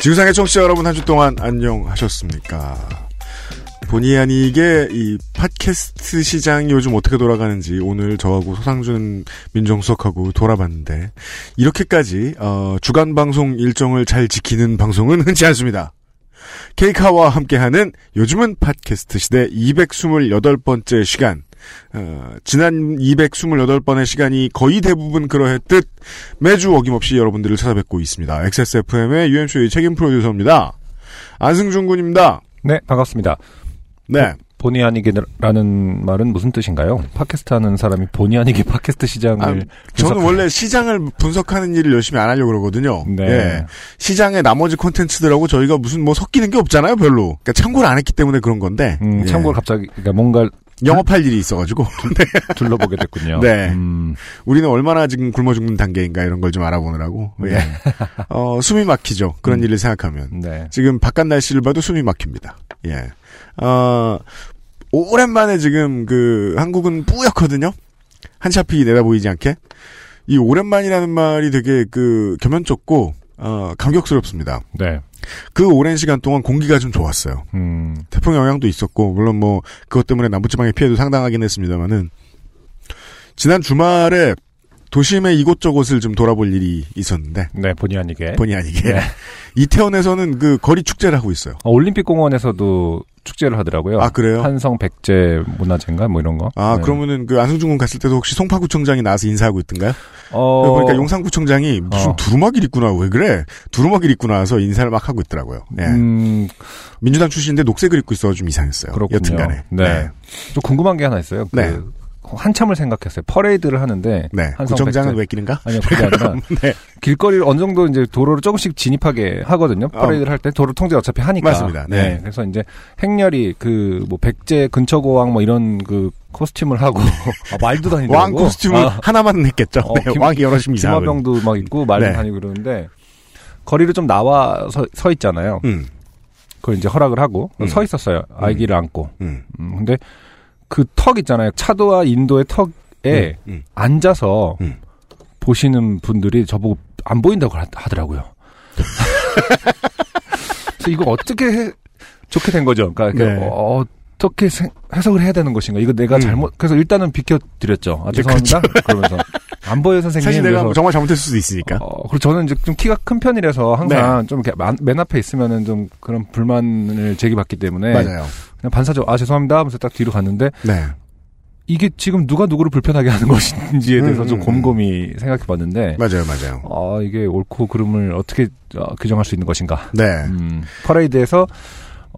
지구상의 청취자 여러분 한 주 동안 안녕하셨습니까? 본의 아니게 이 팟캐스트 시장이 요즘 어떻게 돌아가는지 오늘 저하고 소상준 민정수석하고 돌아봤는데 이렇게까지 어, 주간 방송 일정을 잘 지키는 방송은 흔치 않습니다. 케이카와 함께하는 요즘은 팟캐스트 시대 228번째 시간 어, 지난 228번의 시간이 거의 대부분 그러했듯 매주 어김없이 여러분들을 찾아뵙고 있습니다. XSFM의 UMC의 책임 프로듀서입니다. 안승준 군입니다. 네, 반갑습니다. 네. 본의 아니게라는 말은 무슨 뜻인가요? 팟캐스트 하는 사람이 본의 아니게 팟캐스트 시장을 아, 저는 원래 시장을 분석하는 일을 열심히 안 하려고 그러거든요. 네. 예. 시장의 나머지 콘텐츠들하고 저희가 무슨 뭐 섞이는 게 없잖아요, 별로. 그러니까 참고를 안 했기 때문에 그런 건데. 음, 예. 참고로 갑자기 그러니까 뭔가 영업할 일이 있어가지고. 둘러보게 됐군요. 네. 음, 우리는 얼마나 지금 굶어 죽는 단계인가 이런 걸 좀 알아보느라고. 예. 네. 어, 숨이 막히죠. 그런 음. 일을 생각하면. 네. 지금 바깥 날씨를 봐도 숨이 막힙니다. 예. 어, 오랜만에 지금 그 한국은 뿌옇거든요. 한샤피 내다 보이지 않게. 이 오랜만이라는 말이 되게 그 겸연쩍고 어, 감격스럽습니다. 네. 그 오랜 시간 동안 공기가 좀 좋았어요. 음, 태풍 영향도 있었고 물론 뭐 그것 때문에 남부지방의 피해도 상당하긴 했습니다만은 지난 주말에 도심의 이곳저곳을 좀 돌아볼 일이 있었는데 네, 본의 아니게. 본의 아니게 네. 이태원에서는 그 거리 축제를 하고 있어요. 어, 올림픽 공원에서도 축제를 하더라고요. 아 그래요? 한성 백제 문화제인가 뭐 이런 거. 아 네. 그러면은 그 안승준 군 갔을 때도 혹시 송파구청장이 나와서 인사하고 있던가요? 어, 그러니까 용산구청장이 무슨 어. 두루마기를 입고 나와 왜 그래? 두루마기를 입고 나와서 인사를 막 하고 있더라고요. 예. 음, 민주당 출신인데 녹색을 입고 있어서 좀 이상했어요. 그렇군요. 여튼간에. 네. 좀 궁금한 게 하나 있어요. 그 네. 한참을 생각했어요. 퍼레이드를 하는데 네. 구청장은 왜 끼는가? 아니요, 그게 아니라 네. 길거리를 어느 정도 이제 도로를 조금씩 진입하게 하거든요. 퍼레이드를 할때 도로 통제 어차피 하니까. 맞습니다. 네. 그래서 이제 행렬이 그 뭐 백제 근초고왕 뭐 이런 그 costume을 하고 아, 말도 다니더라고. 왕 costume을 아, 하나만 했겠죠. 어, 네, 김- 왕이 여럿입니다. 기마병도 막 있고 말도 네. 다니고 그러는데 거리를 좀 나와 서, 서 있잖아요. 음, 그걸 이제 허락을 하고 음. 서 있었어요. 아기를 안고. 음, 음, 근데 그 턱 있잖아요. 차도와 인도의 턱에 음, 음. 앉아서 음. 보시는 분들이 저보고 안 보인다고 하- 하더라고요. 그래서 이거 어떻게 해, 좋게 된 거죠? 그러니까 네. 어, 어떻게 생- 해석을 해야 되는 것인가? 이거 내가 음. 잘못 그래서 일단은 비켜드렸죠. 아, 네, 죄송합니다. 그러면서 안 보여 선생님. 사실 내가 그래서 뭐 정말 잘못했을 수도 있으니까. 어, 그리고 저는 이제 좀 키가 큰 편이라서 항상 좀 이렇게 만- 맨 앞에 있으면은 좀 그런 불만을 제기받기 때문에 맞아요. 그냥 반사적 아 죄송합니다 하면서 딱 뒤로 갔는데 네. 이게 지금 누가 누구를 불편하게 하는 것인지에 대해서 음, 좀 음, 곰곰이 생각해 봤는데 맞아요, 맞아요. 아 이게 옳고 그름을 어떻게 어, 규정할 수 있는 것인가 네. 음, 퍼레이드에서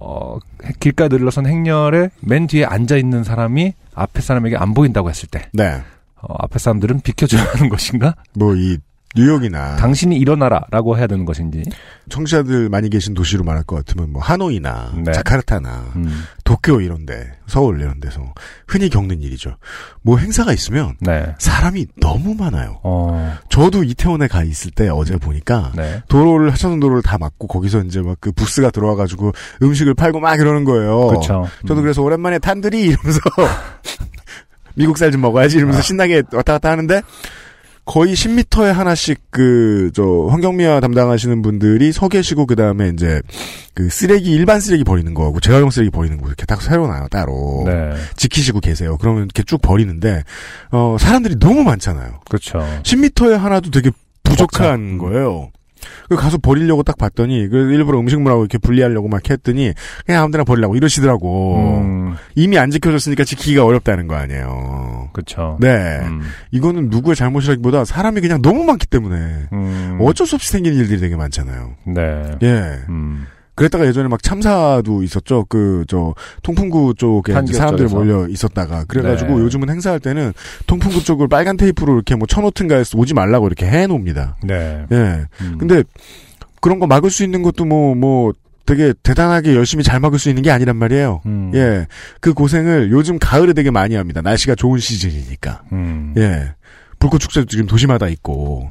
어, 길가에 늘러선 행렬에 맨 뒤에 앉아 있는 사람이 앞에 사람에게 안 보인다고 했을 때 네. 어, 앞에 사람들은 비켜줘야 하는 것인가 뭐, 이, 뉴욕이나, 당신이 일어나라라고 해야 되는 것인지 청취자들 많이 계신 도시로 말할 것 같으면, 뭐, 하노이나, 네. 자카르타나, 음, 도쿄 이런데, 서울 이런 데서, 흔히 겪는 일이죠. 뭐 행사가 있으면, 네. 사람이 너무 많아요. 어, 저도 이태원에 가 있을 때 어제 보니까, 네. 도로를, 하천 도로를 다 막고, 거기서 이제 막 그 부스가 들어와 가지고, 음식을 팔고 막 이러는 거예요. 그렇죠. 저도 그래서 오랜만에 탄들이 이러면서 미국 살 좀 먹어야지 이러면서 아. 신나게 왔다 갔다 하는데 거의 10m에 하나씩 그 저 환경미화 담당하시는 분들이 서 계시고 그 다음에 이제 그 쓰레기 일반 쓰레기 버리는 거하고 재활용 쓰레기 버리는 거 이렇게 딱 세워놔요 따로 네. 지키시고 계세요. 그러면 이렇게 쭉 버리는데 어 사람들이 너무 많잖아요. 그렇죠. 10m에 하나도 되게 부족한. 거예요. 그 가서 버리려고 딱 봤더니 그 일부러 음식물하고 이렇게 분리하려고 막 했더니 그냥 아무데나 버리려고 이러시더라고. 음, 이미 안 지켜졌으니까 지키기가 어렵다는 거 아니에요. 그렇죠. 네. 음, 이거는 누구의 잘못이라기보다 사람이 그냥 너무 많기 때문에 음, 어쩔 수 없이 생기는 일들이 되게 많잖아요. 네. 예. 음, 그랬다가 예전에 막 참사도 있었죠. 그, 저, 통풍구 쪽에 사람들 쪽에서. 몰려 있었다가. 그래가지고 네. 요즘은 행사할 때는 통풍구 쪽을 빨간 테이프로 이렇게 뭐 쳐놓든가 해서 오지 말라고 이렇게 해 놓습니다. 네. 예. 음, 근데 그런 거 막을 수 있는 것도 뭐, 뭐, 되게 대단하게 열심히 잘 막을 수 있는 게 아니란 말이에요. 음. 예. 그 고생을 요즘 가을에 되게 많이 합니다. 날씨가 좋은 시즌이니까. 음. 예. 불꽃 축제도 지금 도시마다 있고.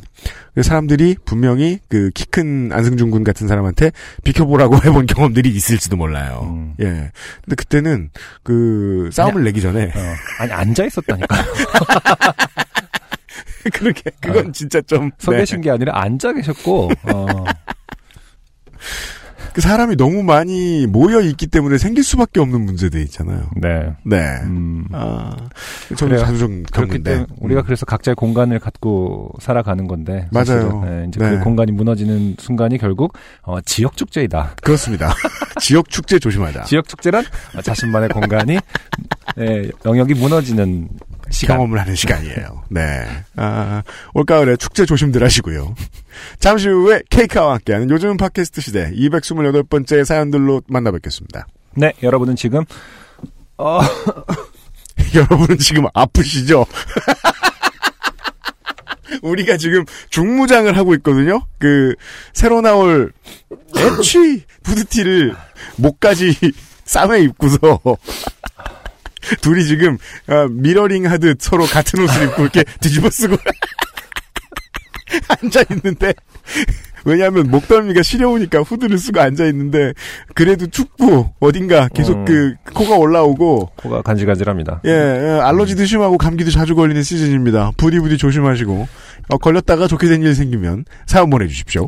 사람들이 분명히 그 키 큰 안승준 군 같은 사람한테 비켜보라고 해본 경험들이 있을지도 몰라요. 음. 예. 근데 그때는 그 싸움을 내기 전에 어. 아니 앉아 있었다니까. 그렇게 그건 진짜 좀서 네. 계신 게 아니라 앉아 계셨고. 어. 그 사람이 너무 많이 모여 있기 때문에 생길 수밖에 없는 문제들 있잖아요. 네. 네. 음. 아, 저는. 자주 좀 겪는데. 때문에 우리가 그래서 각자의 공간을 갖고 살아가는 건데 맞아요. 네, 이제 네. 그 공간이 무너지는 순간이 결국 어, 지역 축제이다. 그렇습니다. 지역 축제 조심하자. 지역 축제란 어, 자신만의 공간이 네, 영역이 무너지는 시간. 경험을 하는 시간이에요. 네. 아, 올가을에 축제 조심들 하시고요. 잠시 후에 케이크와 함께하는 요즘 팟캐스트 시대 228번째 사연들로 만나 뵙겠습니다. 네, 여러분은 지금 어, 여러분은 지금 아프시죠? 우리가 지금 중무장을 하고 있거든요? 그, 새로 나올 애취 부드티를 목까지 쌈에 입고서 둘이 지금 아, 미러링 하듯 서로 같은 옷을 입고 이렇게 뒤집어 쓰고 앉아 있는데 왜냐하면 목덜미가 시려우니까 후드를 쓰고 앉아 있는데 그래도 춥고 어딘가 계속 음. 그 코가 올라오고 코가 간질간질합니다. 예, 예, 알러지도 심하고 감기도 자주 걸리는 시즌입니다. 부디 부디 조심하시고 어, 걸렸다가 좋게 된 일 생기면 사연 보내주십시오.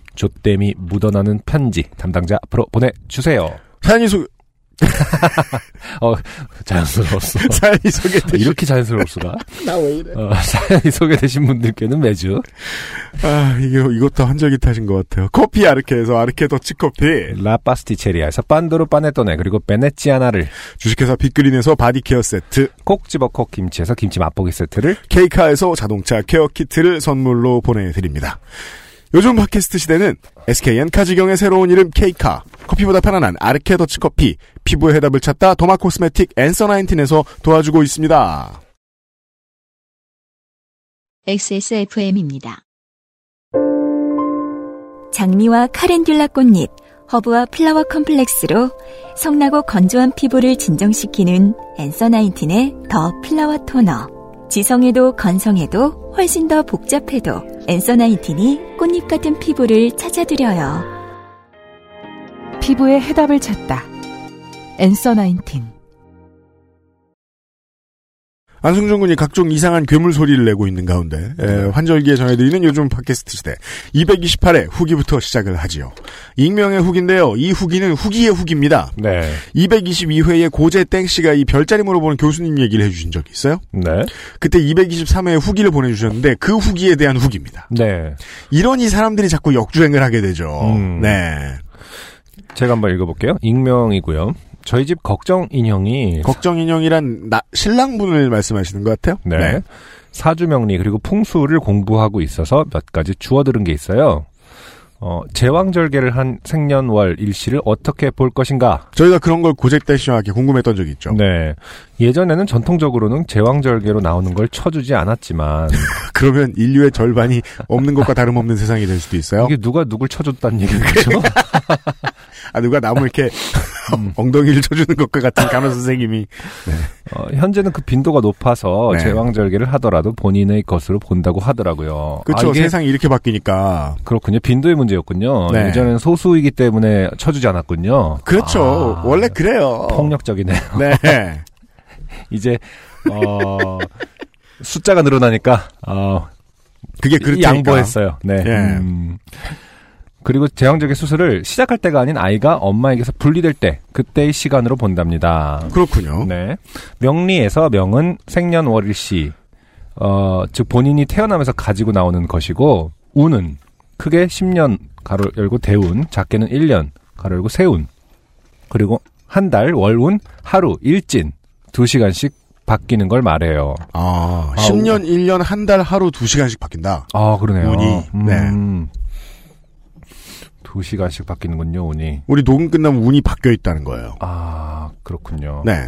조땜이 묻어나는 편지 담당자 앞으로 보내주세요. 사연이 소 어, 자연스러웠어. 사연이 소개되신 이렇게 자연스러울 수가? 나 왜 이래? 어, 사연이 소개되신 분들께는 매주 아 이게 이것도 한적이 타신 것 같아요. 커피 아르케에서 아르케 더치 커피, 라파스티체리아에서 빤도르 빠네토네 그리고 베네치아나를 주식회사 빅그린에서 바디케어 세트, 콕 집어 콕 김치에서 김치 맛보기 세트를 케이카에서 자동차 케어 키트를 선물로 보내드립니다. 요즘 팟캐스트 시대는 SK엔카 직영의 새로운 이름 케이카, 커피보다 편안한 아르케 더치 커피, 피부의 해답을 찾다 도마 코스메틱 앤서 나인틴에서 도와주고 있습니다. XSFM입니다. 장미와 카렌듈라 꽃잎, 허브와 flower complex로 성나고 건조한 피부를 진정시키는 앤서 나인틴의 더 플라워 토너. 지성에도 건성에도 훨씬 더 복잡해도 앤서 나인틴이 꽃잎 같은 피부를 찾아드려요. 피부의 해답을 찾다. 앤서 나인틴. 안승준 군이 각종 이상한 괴물 소리를 내고 있는 가운데 에, 환절기에 전해드리는 요즘 팟캐스트 시대 228회 후기부터 시작을 하지요. 익명의 후기인데요. 이 후기는 후기의 후기입니다. 네. 222회에 고재 땡 씨가 이 별자리 물어보는 교수님 얘기를 해주신 적이 있어요. 네. 그때 223회에 후기를 보내주셨는데 그 후기에 대한 후기입니다. 네. 이러니 사람들이 자꾸 역주행을 하게 되죠. 음. 네. 제가 한번 읽어볼게요. 익명이고요. 저희 집 걱정 인형이 걱정 인형이란 나, 신랑분을 말씀하시는 것 같아요. 네. 사주 명리 그리고 풍수를 공부하고 있어서 몇 가지 주워 들은 게 있어요. 어, 제왕절개를 한 생년월 일시를 어떻게 볼 것인가? 저희가 그런 걸 함께 궁금했던 적이 있죠. 네. 예전에는 전통적으로는 제왕절개로 나오는 걸 쳐주지 않았지만 그러면 인류의 절반이 없는 것과 다름없는 세상이 될 수도 있어요. 이게 누가 누굴 쳐줬다는 얘기인 거죠? 아 누가 나무 이렇게 음. 엉덩이를 쳐주는 것과 같은 간호 선생님이 어, 현재는 그 빈도가 높아서 네. 제왕절개를 하더라도 본인의 것으로 본다고 하더라고요. 그렇죠. 아, 이게 세상이 이렇게 바뀌니까 그렇군요. 빈도의 문제였군요. 네. 예전에는 소수이기 때문에 쳐주지 않았군요. 그렇죠. 아, 원래 그래요. 폭력적이네요. 네. 이제 어, 숫자가 늘어나니까 어, 그게 그렇다니까. 양보했어요. 네. 예. 음. 그리고 제왕절개 수술을 시작할 때가 아닌 아이가 엄마에게서 분리될 때 그때의 시간으로 본답니다. 그렇군요. 네. 명리에서 명은 생년월일시 어, 즉 본인이 태어나면서 가지고 나오는 것이고 운은 크게 10년 가로 열고 대운, 작게는 1년 가로 열고 세운. 그리고 한 달 월운 하루 일진 2시간씩 바뀌는 걸 말해요. 아, 아, 10년, 1년, 한 달 하루 2시간씩 바뀐다. 아, 그러네요. 운이, 네. 음. 2시간씩 바뀌는군요, 운이. 우리 녹음 끝나면 운이 바뀌어 있다는 거예요. 아, 그렇군요. 네.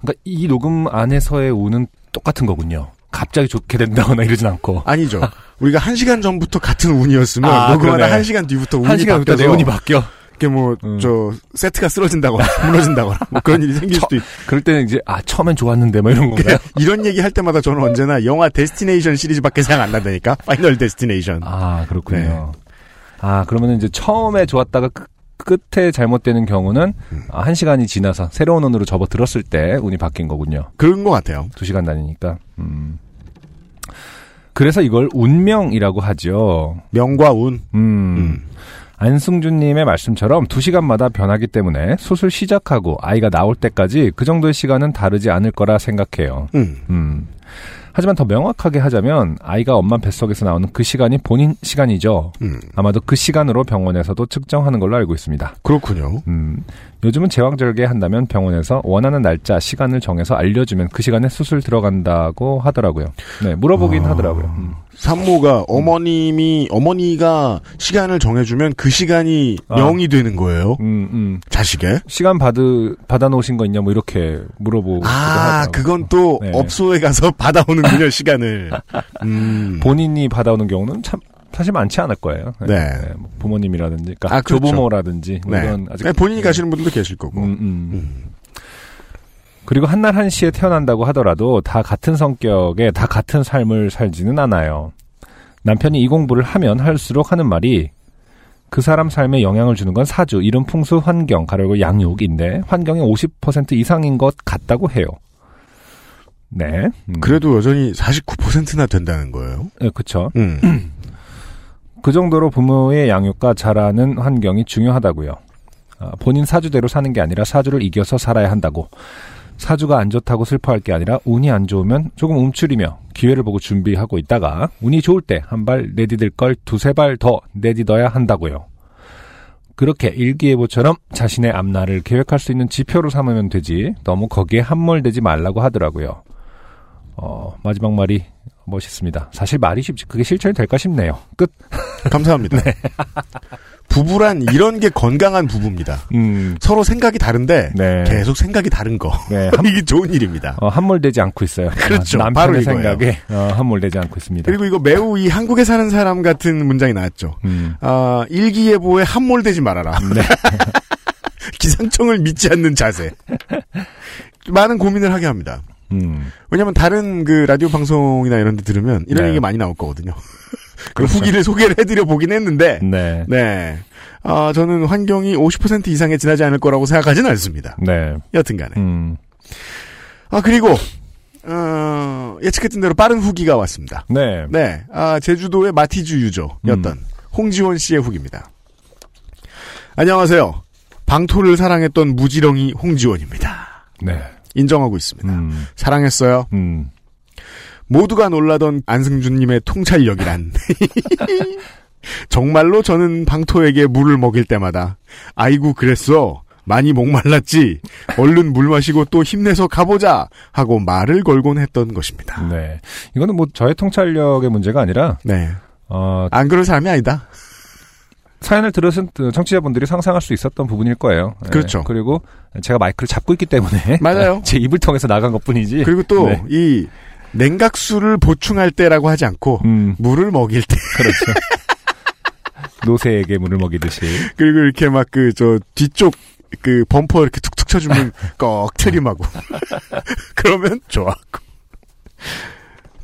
그러니까 이 녹음 안에서의 운은 똑같은 거군요. 갑자기 좋게 된다거나 이러진 않고. 아니죠. 우리가 한 시간 전부터 같은 운이었으면 아, 녹음하다. 한 시간 뒤부터 운이 한 시간부터 바뀌어서 내 운이 바뀌어. 이게 뭐, 음. 저, 세트가 쓰러진다거나, 무너진다거나, 뭐 그런 일이 생길 저- 수도 있 그럴 때는 이제 아 처음엔 좋았는데 뭐 이런 건가요? 이런 얘기 할 때마다 저는 언제나 영화 데스티네이션 시리즈밖에 생각 안 난다니까? 파이널 데스티네이션. 아 그렇군요. 네. 아 그러면 이제 처음에 좋았다가 끝- 끝에 잘못되는 경우는 음. 아, 한 시간이 지나서 새로운 운으로 접어 들었을 때 운이 바뀐 거군요. 그런 것 같아요. 두 시간 단위니까. 음. 그래서 이걸 운명이라고 하죠. 명과 운. 음. 음. 안승준님의 말씀처럼 두 시간마다 변하기 때문에 수술 시작하고 아이가 나올 때까지 그 정도의 시간은 다르지 않을 거라 생각해요. 음. 음. 하지만 더 명확하게 하자면 아이가 엄마 뱃속에서 나오는 그 시간이 본인 시간이죠. 음. 아마도 그 시간으로 병원에서도 측정하는 걸로 알고 있습니다. 그렇군요. 음, 요즘은 제왕절개 한다면 병원에서 원하는 날짜, 시간을 정해서 알려주면 그 시간에 수술 들어간다고 하더라고요. 네, 물어보긴 아. 하더라고요. 음. 산모가 어머님이 어머니가 시간을 정해주면 그 시간이 아. 명이 되는 거예요. 음, 음. 자식의. 시간 받으, 받아 놓으신 거 있냐, 뭐, 이렇게 물어보고. 아. 그건 또 네. 업소에 가서 받아오는군요 시간을. 음. 본인이 받아오는 경우는 참, 사실 많지 않을 거예요. 네. 뭐 부모님이라든지, 그러니까 아, 그렇죠. 조부모라든지, 뭐 네. 이런 아직 그냥 본인이 가시는 분들도 계실 거고. 음, 음. 그리고 한날 한시에 태어난다고 하더라도 다 같은 성격에 다 같은 삶을 살지는 않아요. 남편이 이 공부를 하면 할수록 하는 말이 그 사람 삶에 영향을 주는 건 사주, 이름, 풍수, 환경, 가려고 양육인데 환경이 50% 이상인 것 같다고 해요. 네. 음. 그래도 여전히 49%나 된다는 거예요. 네, 그쵸. 음. 그 정도로 부모의 양육과 자라는 환경이 중요하다고요. 아, 본인 사주대로 사는 게 아니라 사주를 이겨서 살아야 한다고. 사주가 안 좋다고 슬퍼할 게 아니라 운이 안 좋으면 조금 움츠리며 기회를 보고 준비하고 있다가 운이 좋을 때 한 발 내디딜 걸 두세 발 더 내디뎌야 한다고요. 그렇게 일기예보처럼 자신의 앞날을 계획할 수 있는 지표로 삼으면 되지 너무 거기에 함몰되지 말라고 하더라고요. 어, 마지막 말이 멋있습니다. 사실 말이 쉽지 그게 실천이 될까 싶네요. 끝. 감사합니다. 부부란 이런 게 건강한 부부입니다. 음, 서로 생각이 다른데 네. 계속 생각이 다른 거. 네, 함, 이게 좋은 일입니다. 어, 함몰되지 않고 있어요. 그렇죠. 아, 남편의. 생각에 어, 함몰되지 않고 있습니다. 그리고 이거 매우 이 한국에 사는 사람 같은 문장이 나왔죠. 음, 아, 일기예보에 함몰되지 말아라. 네. 기상청을 믿지 않는 자세. 많은 고민을 하게 합니다. 음, 왜냐면 다른 그 라디오 방송이나 이런 데 들으면 이런 네. 얘기 많이 나올 거거든요. 그 그렇죠. 후기를 소개를 해드려 보긴 했는데, 네, 네. 아, 저는 환경이 50% 이상에 지나지 않을 거라고 생각하진 않습니다. 네, 여튼 간에. 음, 아, 그리고, 어, 예측했던 대로 빠른 후기가 왔습니다. 네, 네. 아, 제주도의 마티즈 유저였던 홍지원 씨의 후기입니다. 안녕하세요. 방토를 사랑했던 무지렁이 홍지원입니다. 네, 인정하고 있습니다. 음, 사랑했어요. 음, 모두가 놀라던 안승준님의 통찰력이란. 정말로 저는 방토에게 물을 먹일 때마다 아이고 그랬어 많이 목말랐지 얼른 물 마시고 또 힘내서 가보자 하고 말을 걸곤 했던 것입니다. 네. 이거는 뭐 저의 통찰력의 문제가 아니라 네. 어, 안 그런 사람이 아니다. 사연을 들으신 그 청취자분들이 상상할 수 있었던 부분일 거예요. 네. 그렇죠. 그리고 제가 마이크를 잡고 있기 때문에 맞아요. 제 입을 통해서 나간 것뿐이지. 그리고 또 네. 이 냉각수를 보충할 때라고 하지 않고 음, 물을 먹일 때. 그렇죠. 노새에게 물을 먹이듯이. 그리고 이렇게 막 그 저 뒤쪽 그 범퍼 이렇게 툭툭 쳐주면 꺽 트림하고. 그러면 좋았고.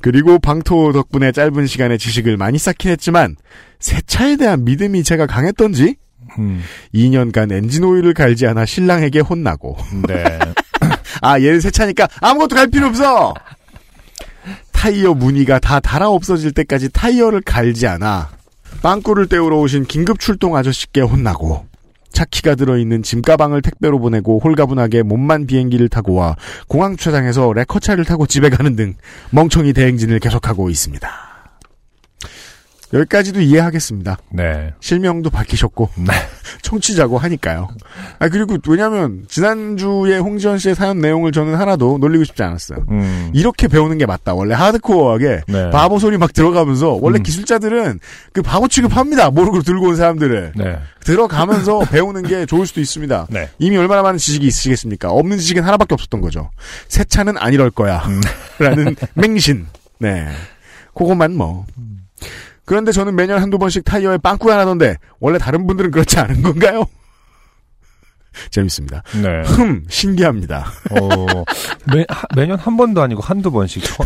그리고 방토 덕분에 짧은 시간에 지식을 많이 쌓긴 했지만 세차에 대한 믿음이 제가 강했던지 음, 2년간 엔진 오일을 갈지 않아 신랑에게 혼나고. 네. 아 얘는 세차니까 아무것도 갈 필요 없어 타이어 무늬가 다 닳아 없어질 때까지 타이어를 갈지 않아 빵꾸를 때우러 오신 긴급 출동 아저씨께 혼나고 차키가 들어있는 짐가방을 택배로 보내고 홀가분하게 몸만 비행기를 타고 와 공항 주차장에서 레커차를 타고 집에 가는 등 멍청이 대행진을 계속하고 있습니다. 여기까지도 이해하겠습니다. 네. 실명도 밝히셨고 네. 청취자고 하니까요. 아 그리고 왜냐하면 지난주에 홍지원 씨의 사연 내용을 저는 하나도 놀리고 싶지 않았어요. 음. 이렇게 배우는 게 맞다. 원래 하드코어하게 네. 바보 소리 막 들어가면서 원래 음. 기술자들은 그 바보 취급합니다. 모르고 들고 온 사람들을 네. 들어가면서 배우는 게 좋을 수도 있습니다. 네. 이미 얼마나 많은 지식이 있으시겠습니까? 없는 지식은 하나밖에 없었던 거죠. 새 차는 안 이럴 거야. 음. 라는 맹신. 네. 그것만 뭐. 그런데 저는 매년 한두 번씩 타이어에 빵꾸가 나던데 원래 다른 분들은 그렇지 않은 건가요? 재밌습니다. 네. 흠 신기합니다. 어, 매, 하- 매년 한 번도 아니고 한두 번씩. 저,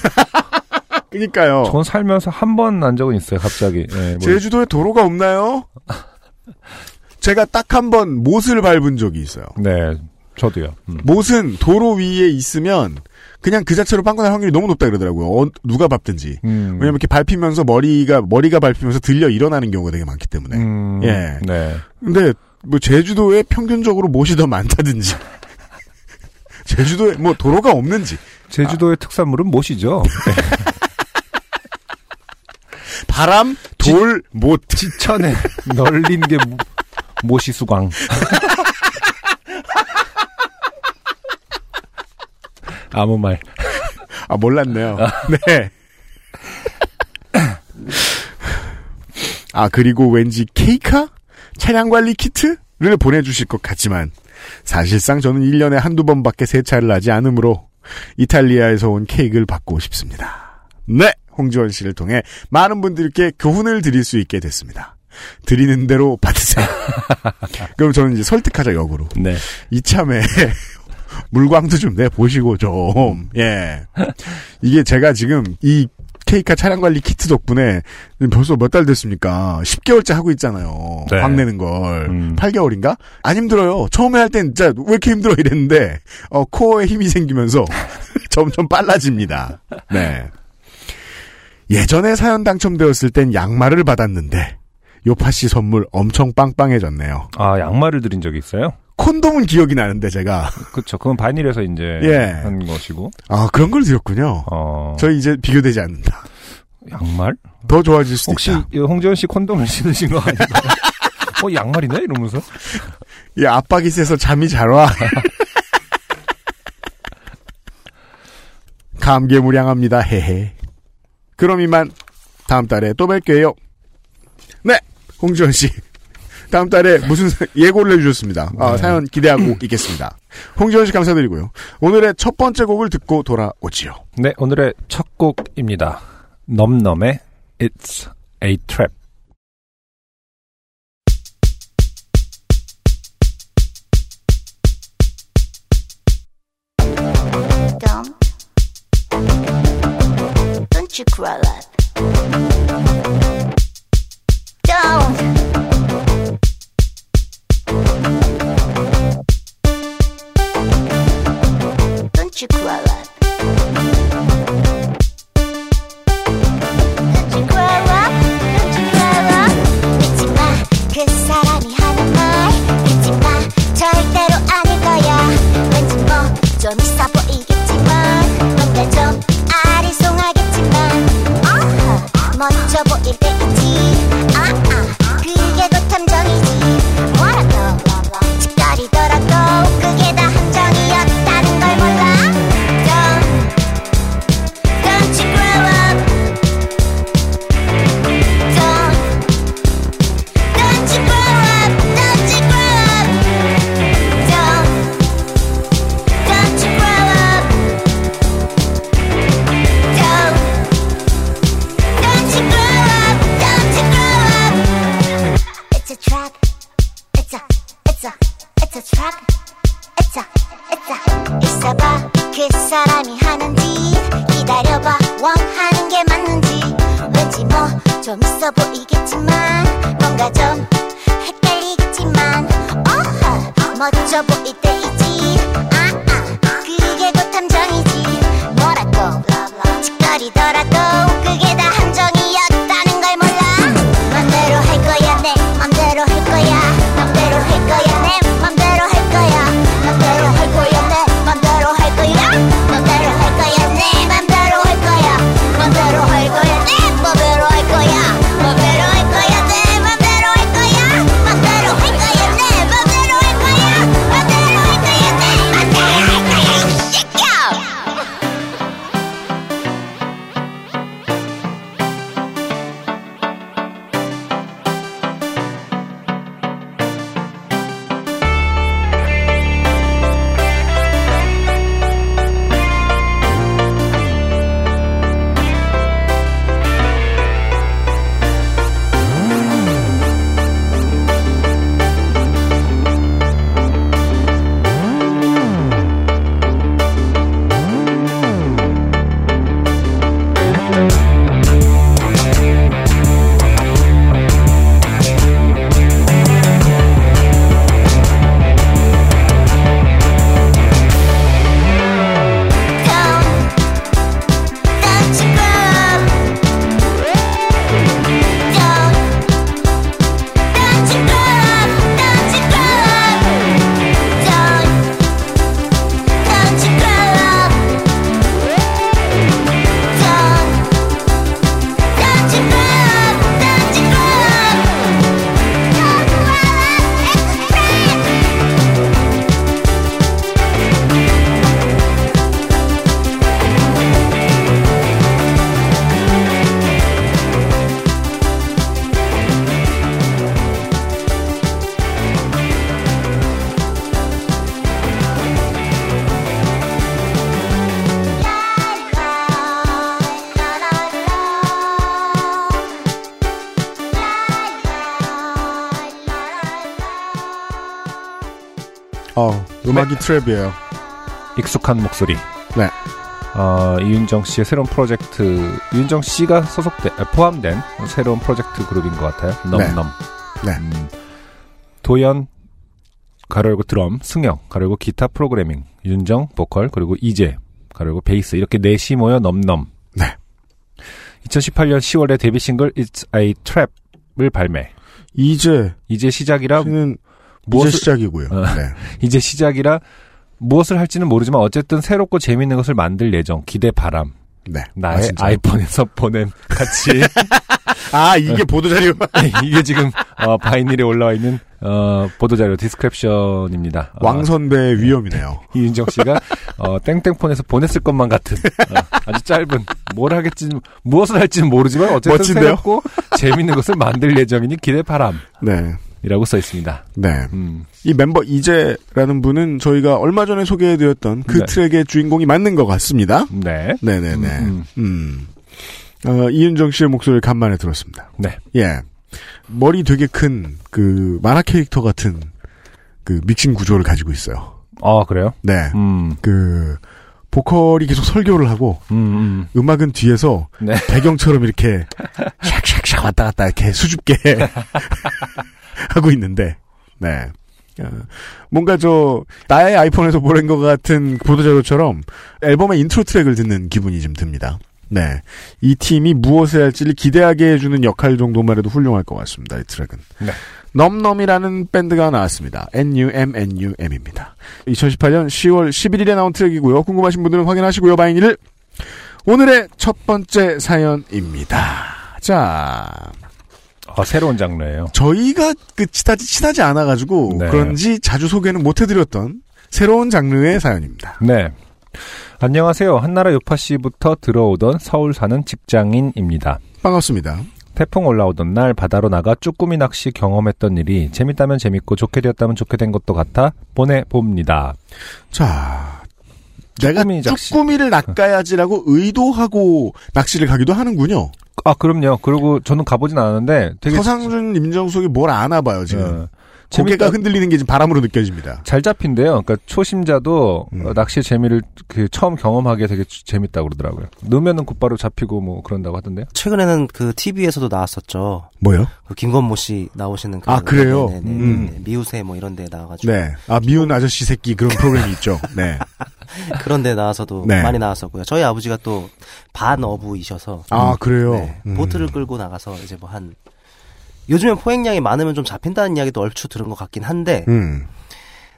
그러니까요. 전 살면서 한 번 난 적은 있어요, 갑자기. 네, 뭐- 제주도에 도로가 없나요? 제가 딱 한 번 못을 밟은 적이 있어요. 네, 저도요. 음. 못은 도로 위에 있으면 그냥 그 자체로 빵꾸 날 확률이 너무 높다 그러더라고요. 어, 누가 밟든지. 음. 왜냐면 이렇게 밟히면서 머리가 머리가 밟히면서 들려 일어나는 경우가 되게 많기 때문에. 음, 예. 네. 근데 뭐 제주도에 평균적으로 못이 더 많다든지. 제주도에 뭐 도로가 없는지 제주도의 특산물은 못이죠. 바람, 돌, 못. 지천에 널린 게 모- 모시 수광. 아무 말. 아 몰랐네요. 네. 아 그리고 왠지 케이카 차량 관리 키트를 보내주실 것 같지만 사실상 저는 1년에 한두 번 밖에 세차를 하지 않으므로 이탈리아에서 온 케이크를 받고 싶습니다. 네, 홍지원 씨를 통해 많은 분들께 교훈을 드릴 수 있게 됐습니다. 드리는 대로 받으세요. 그럼 저는 이제 설득하자 역으로. 네. 이참에 물광도 좀 내보시고 좀, 예. 이게 제가 지금 이 케이카 차량 관리 키트 덕분에 벌써 몇 달 됐습니까? 10개월째 하고 있잖아요. 네. 확 내는 걸. 음. 8개월인가? 안 힘들어요. 처음에 할 땐 진짜 왜 이렇게 힘들어 이랬는데, 어, 코어에 힘이 생기면서 점점 빨라집니다. 네. 예전에 사연 당첨되었을 땐 양말을 받았는데, 요파 씨 선물 엄청 빵빵해졌네요. 아, 양말을 드린 적이 있어요? 콘돔은 기억이 나는데 제가 그쵸. 그건 바닐에서 이제 예. 한 것이고. 아 그런 걸 드렸군요. 어. 저희 이제 비교되지 않는다. 양말? 더 좋아질 수도 혹시 있다. 이 홍지원 씨 콘돔을 신으신 거 아닌가요? 어, 양말이네? 이러면서. 이 압박이 세서 잠이 잘 와. 감개무량합니다. 헤헤. 그럼 이만 다음 달에 또 뵐게요. 네, 홍지원 씨. 다음 달에 무슨 사- 예고를 해주셨습니다. 아, 네. 사연 기대하고 있겠습니다. 홍지원 씨 감사드리고요. 오늘의 첫 번째 곡을 듣고 돌아오지요. 네, 오늘의 첫 곡입니다. 넘넘의 It's a Trap. Don't, don't you cry up. 어, 음악이 트랩이에요. 익숙한 목소리. 네. 어, 이윤정 씨의 새로운 프로젝트, 이윤정 씨가 소속된, 아, 포함된 새로운 프로젝트 그룹인 것 같아요. 넘넘. 네. 음, 도연, 가로열고 드럼, 승영, 가로열고 기타 프로그래밍, 윤정, 보컬, 그리고 이재, 가로열고 베이스, 이렇게 넷이 모여 넘넘. 네. 2018년 10월에 데뷔 싱글 It's a Trap을 발매. 이제 이제 시작이라, 씨는 무엇을- 이제 시작이고요. 어. 네. 이제 시작이라 무엇을 할지는 모르지만 어쨌든 새롭고 재밌는 것을 만들 예정, 기대 바람. 네. 나의 아? 아이폰에서 보낸 같이 아, 이게 보도자료. 이게 지금 어, 바이닐에 올라와 있는 어, 보도자료 description입니다. 어, 왕선배의 위엄이네요. 이윤정 씨가 어, 땡땡폰에서 보냈을 것만 같은 어, 아주 짧은 뭘 하겠지 무엇을 할지는 모르지만 어쨌든 멋진데요? 새롭고 재밌는 것을 만들 예정이니 기대 바람 이라고 네. 써 있습니다. 네. 음, 이 멤버 이재라는 분은 저희가 얼마 전에 소개해드렸던 그 네. 트랙의 주인공이 맞는 것 같습니다. 네, 네네네. 음, 음. 어, 이윤정 씨의 목소리를 간만에 들었습니다. 네, 예. 머리 되게 큰, 그, 만화 캐릭터 같은, 그, 믹싱 구조를 가지고 있어요. 어 그래요? 네. 음, 그, 보컬이 계속 설교를 하고, 음, 음. 음악은 뒤에서 네. 배경처럼 이렇게, 샥샥샥 왔다 갔다 이렇게 수줍게 하고 있는데, 네. 어, 뭔가 저, 나의 아이폰에서 보낸 것 같은 보도자료처럼 앨범의 인트로 트랙을 듣는 기분이 좀 듭니다. 네. 이 팀이 무엇을 할지를 기대하게 해주는 역할 정도만 해도 훌륭할 것 같습니다. 이 트랙은. 네. 넘넘이라는 밴드가 나왔습니다. NUMNUM입니다. 2018년 10월 11일에 나온 트랙이고요. 궁금하신 분들은 확인하시고요. 바이니를. 오늘의 첫 번째 사연입니다. 자, 어, 새로운 장르예요. 저희가 그 친하지, 친하지 않아가지고 네. 그런지 자주 소개는 못해드렸던 새로운 장르의 사연입니다. 네. 안녕하세요. 한나라 요파 씨부터 들어오던 서울 사는 직장인입니다. 반갑습니다. 태풍 올라오던 날 바다로 나가 쭈꾸미 낚시 경험했던 일이 재밌다면 재밌고 좋게 되었다면 좋게 된 것도 같아 보내봅니다. 자, 내가 쭈꾸미. 쭈꾸미 를 낚아야지라고 의도하고 낚시를 가기도 하는군요. 아, 그럼요. 그리고 저는 가보진 않았는데 되게 서상준, 임정숙이 뭘 아나 봐요, 지금. 어, 고개가. 흔들리는 게 지금 바람으로 느껴집니다. 잘 잡힌대요. 그러니까 초심자도 음. 어, 낚시의 재미를 그 처음 경험하기에 되게 주- 재밌다고 그러더라고요. 넣으면은 곧바로 잡히고 뭐 그런다고 하던데요. 최근에는 그 TV에서도 나왔었죠. 뭐요? 그 김건모 씨 나오시는 그 아, 그래요? 네네네. 음. 네, 미우새 뭐 이런 데 나와가지고 네. 아, 미운 아저씨 새끼 그런 프로그램이 있죠. 네. 그런 데 나와서도 네. 많이 나왔었고요. 저희 아버지가 또 반어부이셔서 아, 그래요? 네, 음. 보트를 끌고 나가서 이제 뭐한 요즘엔 포획량이 많으면 좀 잡힌다는 이야기도 얼추 들은 것 같긴 한데 음.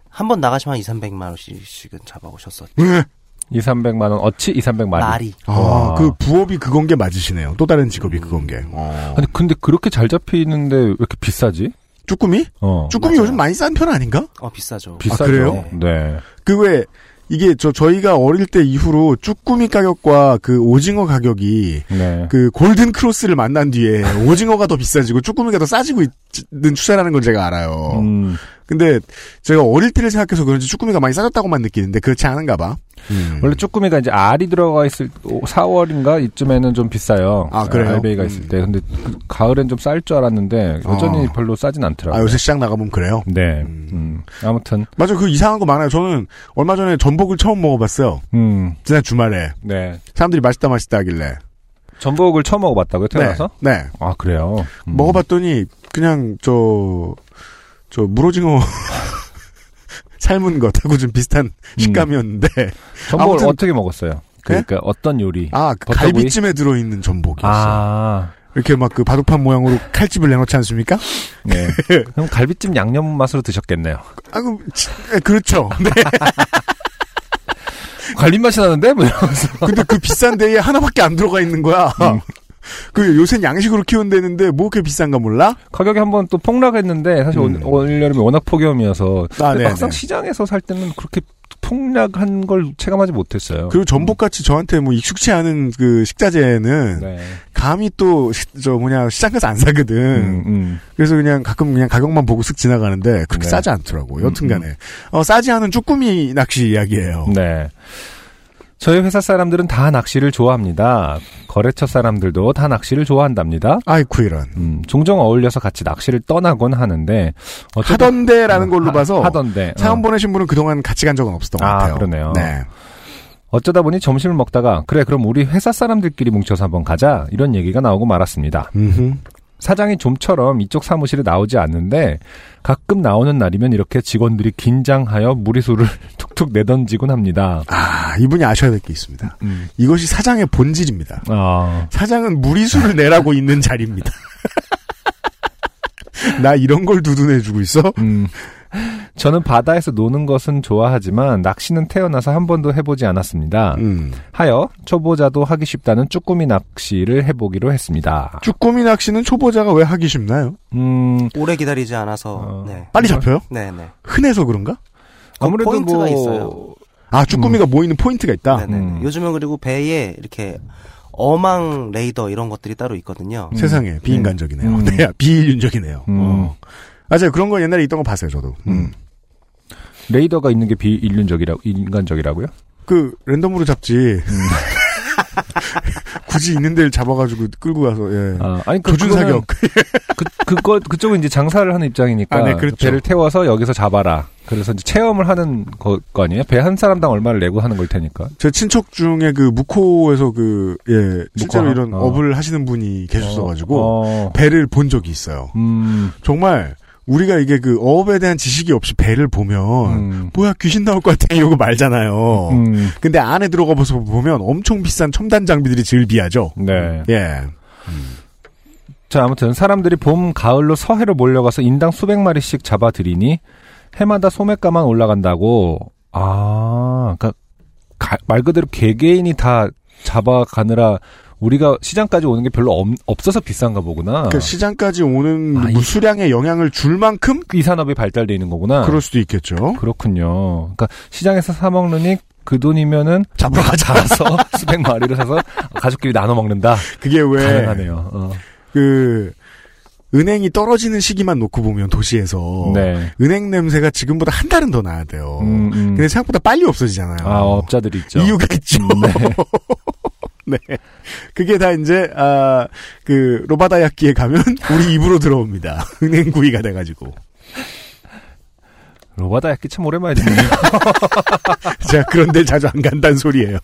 한번 나가시면 한 2, 300만 원씩은 잡아오셨었죠. 네. 2, 300만 원 어치 2, 300만 원. 말이 아, 와. 그 부업이 그건 게 맞으시네요. 또 다른 직업이 그건 게. 어. 아니 근데 그렇게 잘 잡히는데 왜 이렇게 비싸지? 쭈꾸미? 어. 쭈꾸미 맞아요. 요즘 많이 싼 편 아닌가? 어 비싸죠. 비싸죠. 그래요? 네. 그왜 이게 저 저희가 어릴 때 이후로 쭈꾸미 가격과 그 오징어 가격이 네. 그 골든 크로스를 만난 뒤에 오징어가 더 비싸지고 쭈꾸미가 더 싸지고 있는 추세라는 걸 제가 알아요. 음, 근데 제가 어릴 때를 생각해서 그런지 쭈꾸미가 많이 싸졌다고만 느끼는데 그렇지 않은가 봐. 음. 원래 쭈꾸미가 이제 알이 들어가 있을 4월인가 이쯤에는 좀 비싸요. 아, 그래요? 알베이가 음. 있을 때. 근데 그 가을엔 좀 쌀 줄 알았는데 여전히 아. 별로 싸진 아 않더라고요. 요새 시장 나가보면 그래요. 네. 음. 음. 아무튼 맞아 그 이상한 거 많아요. 저는 얼마 전에 전복을 처음 먹어봤어요. 음. 지난 주말에 네. 사람들이 맛있다 맛있다 하길래. 전복을 처음 먹어봤다고요? 태어나서? 네. 네. 아 그래요. 음. 먹어봤더니 그냥 저, 저 물오징어 삶은 것하고 좀 비슷한 식감이었는데 전복을 아무튼- 어떻게 먹었어요? 그러니까 어떤 요리? 아 그? 갈비찜에 들어있는 전복이었어요. 아, 이렇게 막 그 바둑판 모양으로 칼집을 내놓지 않습니까? 네. 그럼 갈비찜 양념 맛으로 드셨겠네요. 아, 그, 그렇죠. 네. 갈비 맛이 나는데? 뭐 이러면서. 근데 그 비싼 데에 하나밖에 안 들어가 있는 거야. 음. 그 요새 양식으로 키운다는데 뭐 그렇게 비싼가 몰라? 가격이 한번 또 폭락했는데 사실 음. 올, 올 여름에 워낙 폭염이어서 아, 네, 막상 네. 시장에서 살 때는 그렇게 폭락한 걸 체감하지 못했어요. 그리고 전복같이 저한테 뭐 익숙치 않은 그 식자재는 네. 감히 또 저 뭐냐 시장 가서 안 사거든. 음, 음. 그래서 그냥 가끔 그냥 가격만 보고 쓱 지나가는데 그렇게 네. 싸지 않더라고. 음, 여튼간에 어, 싸지 않은 쭈꾸미 낚시 이야기예요. 네. 저희 회사 사람들은 다 낚시를 좋아합니다. 거래처 사람들도 다 낚시를 좋아한답니다. 아이쿠 이런. 음, 종종 어울려서 같이 낚시를 떠나곤 하는데 하던데라는 걸로 하- 봐서 하던데 사연 어. 보내신 분은 그동안 같이 간 적은 없었던 것 아, 같아요. 그러네요. 네. 어쩌다 보니 점심을 먹다가 그래 그럼 우리 회사 사람들끼리 뭉쳐서 한번 가자 이런 얘기가 나오고 말았습니다. 음흠. 사장이 좀처럼 이쪽 사무실에 나오지 않는데 가끔 나오는 날이면 이렇게 직원들이 긴장하여 무리수를 툭툭 내던지곤 합니다. 아, 이분이 아셔야 될 게 있습니다. 음. 이것이 사장의 본질입니다. 아, 사장은 무리수를 내라고 있는 자리입니다. 나 이런 걸 두둔해주고 있어? 음. 저는 바다에서 노는 것은 좋아하지만 낚시는 태어나서 한 번도 해보지 않았습니다. 음. 하여 초보자도 하기 쉽다는 쭈꾸미 낚시를 해보기로 했습니다. 쭈꾸미 낚시는 초보자가 왜 하기 쉽나요? 음, 오래 기다리지 않아서 어. 네. 빨리 잡혀요? 네, 네. 흔해서 그런가? 아무래도 포인트가 뭐 있어요. 아, 쭈꾸미가 모이는 포인트가 있다? 네, 네. 음. 요즘은 그리고 배에 이렇게 어망 레이더 이런 것들이 따로 있거든요. 음. 세상에, 비인간적이네요. 음. 네, 비인륜적이네요. 음. 어. 맞아요. 그런 거 옛날에 있던 거 봤어요, 저도. 음. 레이더가 있는 게 비인륜적이라고 인간적이라고요? 그, 랜덤으로 잡지. 음. 굳이 있는 데를 잡아가지고 끌고 가서, 예. 아, 아니 그 교준 사격. 그 그거 그쪽은 이제 장사를 하는 입장이니까 아, 네, 그렇죠. 배를 태워서 여기서 잡아라. 그래서 이제 체험을 하는 거, 거 아니에요? 배 한 사람당 얼마를 내고 하는 걸 테니까. 제 친척 중에 그 무코에서 그, 예, 실제로? 이런 어. 업을 하시는 분이 계셨어가지고, 어, 배를 본 적이 있어요. 음, 정말, 우리가 이게 그 어업에 대한 지식이 없이 배를 보면, 음, 뭐야, 귀신 나올 것 같아, 이러고 말잖아요. 음, 근데 안에 들어가 보서 보면 엄청 비싼 첨단 장비들이 즐비하죠. 네. 예. 자, 아무튼 사람들이 봄, 가을로 서해로 몰려가서 인당 수백 마리씩 잡아들이니 해마다 소매가만 올라간다고. 아, 그러니까 가- 말 그대로 개개인이 다 잡아가느라 우리가 시장까지 오는 게 별로 없, 없어서 비싼가 보구나. 그 시장까지 오는 아, 이- 수량에 영향을 줄 만큼 이 산업이 발달돼 있는 거구나. 그럴 수도 있겠죠. 그렇군요. 그러니까 시장에서 사 먹느니 그 돈이면은 잡으러 가자. 사서 수백 마리를 사서 가족끼리 나눠 먹는다. 그게 왜 가능하네요. 어. 그 은행이 떨어지는 시기만 놓고 보면 도시에서 네. 은행 냄새가 지금보다 한 달은 더 나야 돼요. 음, 음. 근데 생각보다 빨리 없어지잖아요. 아 업자들이 있죠. 이유가 있죠. 음, 네. 네. 그게 다 이제 아 그 로바다야끼에 가면 우리 입으로 들어옵니다. 은행 구이가 돼가지고 로바다 야끼 참 오랜만에 듣네요. 제가 그런 데 자주 안 간다는 소리예요.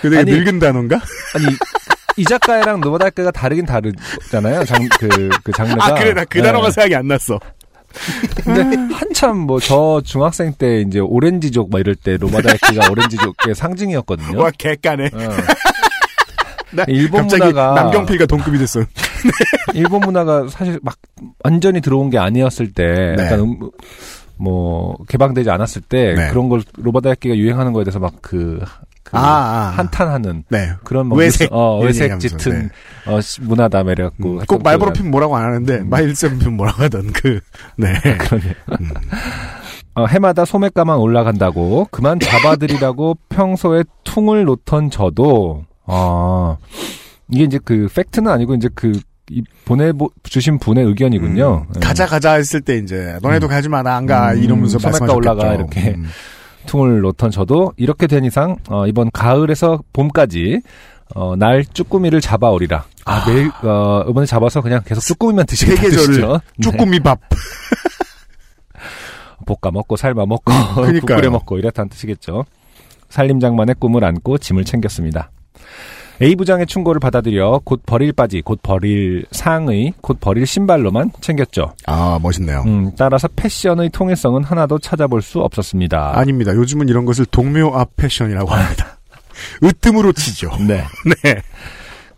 근데 아니, 늙은 단어인가? 아니 이자카야랑 로바다 야끼가 다르긴 다르잖아요. 장, 그, 그 장르가. 아 그래 나그 네. 단어가 생각이 안 났어. 근데 한참 뭐 저 중학생 때 이제 오렌지족 막 이럴 때 로바다 야끼가 오렌지족의 상징이었거든요. 와 개까네. 어. 나 일본 문화가 남경필과 동급이 됐어. 일본 문화가 사실 막 완전히 들어온 게 아니었을 때, 네. 약간 음, 뭐 개방되지 않았을 때 네. 그런 걸 로바다 야끼가 유행하는 거에 대해서 막그 그 아, 아. 한탄하는 네. 그런 뭐 외색. 어, 이런 외색 얘기하면서, 짙은 네. 어, 시- 문화다 매력고 음, 꼭 말버릇 피면 뭐라고 안 하는데 음. 마일쌤 피면 뭐라고 하던 그 네. 그러네요. 음. 어, 해마다 소매가만 올라간다고 그만 잡아들이라고 평소에 퉁을 놓던 저도 아 이게 이제 그 팩트는 아니고 이제 그이 보내 주신 분의 의견이군요. 음, 예. 가자 가자 했을 때 이제 너네도 가지 마 나 안가 음, 이러면서 말씀하셨겠죠. 올라가, 이렇게. 음. 퉁을 놓던 저도 이렇게 된 이상 어, 이번 가을에서 봄까지 어, 날 쭈꾸미를 잡아오리라. 아, 매일 어, 이번에 잡아서 그냥 계속 쭈꾸미만 드시게 드시죠. 네. 쭈꾸미 밥. 볶아 먹고 삶아 먹고. 국 끓여 먹고 이랬다는 뜻이겠죠. 살림장만의 꿈을 안고 짐을 챙겼습니다. A 부장의 충고를 받아들여 곧 버릴 바지, 곧 버릴 상의, 곧 버릴 신발로만 챙겼죠. 아 멋있네요. 음, 따라서 패션의 통일성은 하나도 찾아볼 수 없었습니다. 아닙니다. 요즘은 이런 것을 동묘압 패션이라고 합니다. 으뜸으로 치죠. 네. 네.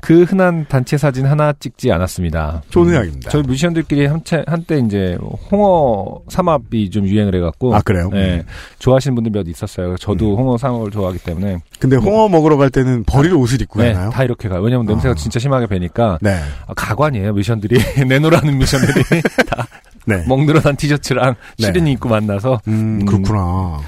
그 흔한 단체 사진 하나 찍지 않았습니다. 좋은 음, 생각입니다. 저희 뮤지션들끼리 한때, 한때 이제 홍어 삼합이 좀 유행을 해갖고. 아 그래요? 네, 음. 좋아하시는 분들 몇 있었어요. 저도 홍어 삼합을 좋아하기 때문에. 근데 홍어 먹으러 갈 때는 버릴 옷을 입고 네, 가나요? 다 이렇게 가요. 왜냐면 냄새가 아. 진짜 심하게 배니까. 네. 아, 가관이에요, 뮤지션들이. 내노라는 뮤지션들이 다 네. 먹늘어난 티셔츠랑 네. 시린이 입고 만나서 음, 음. 그렇구나.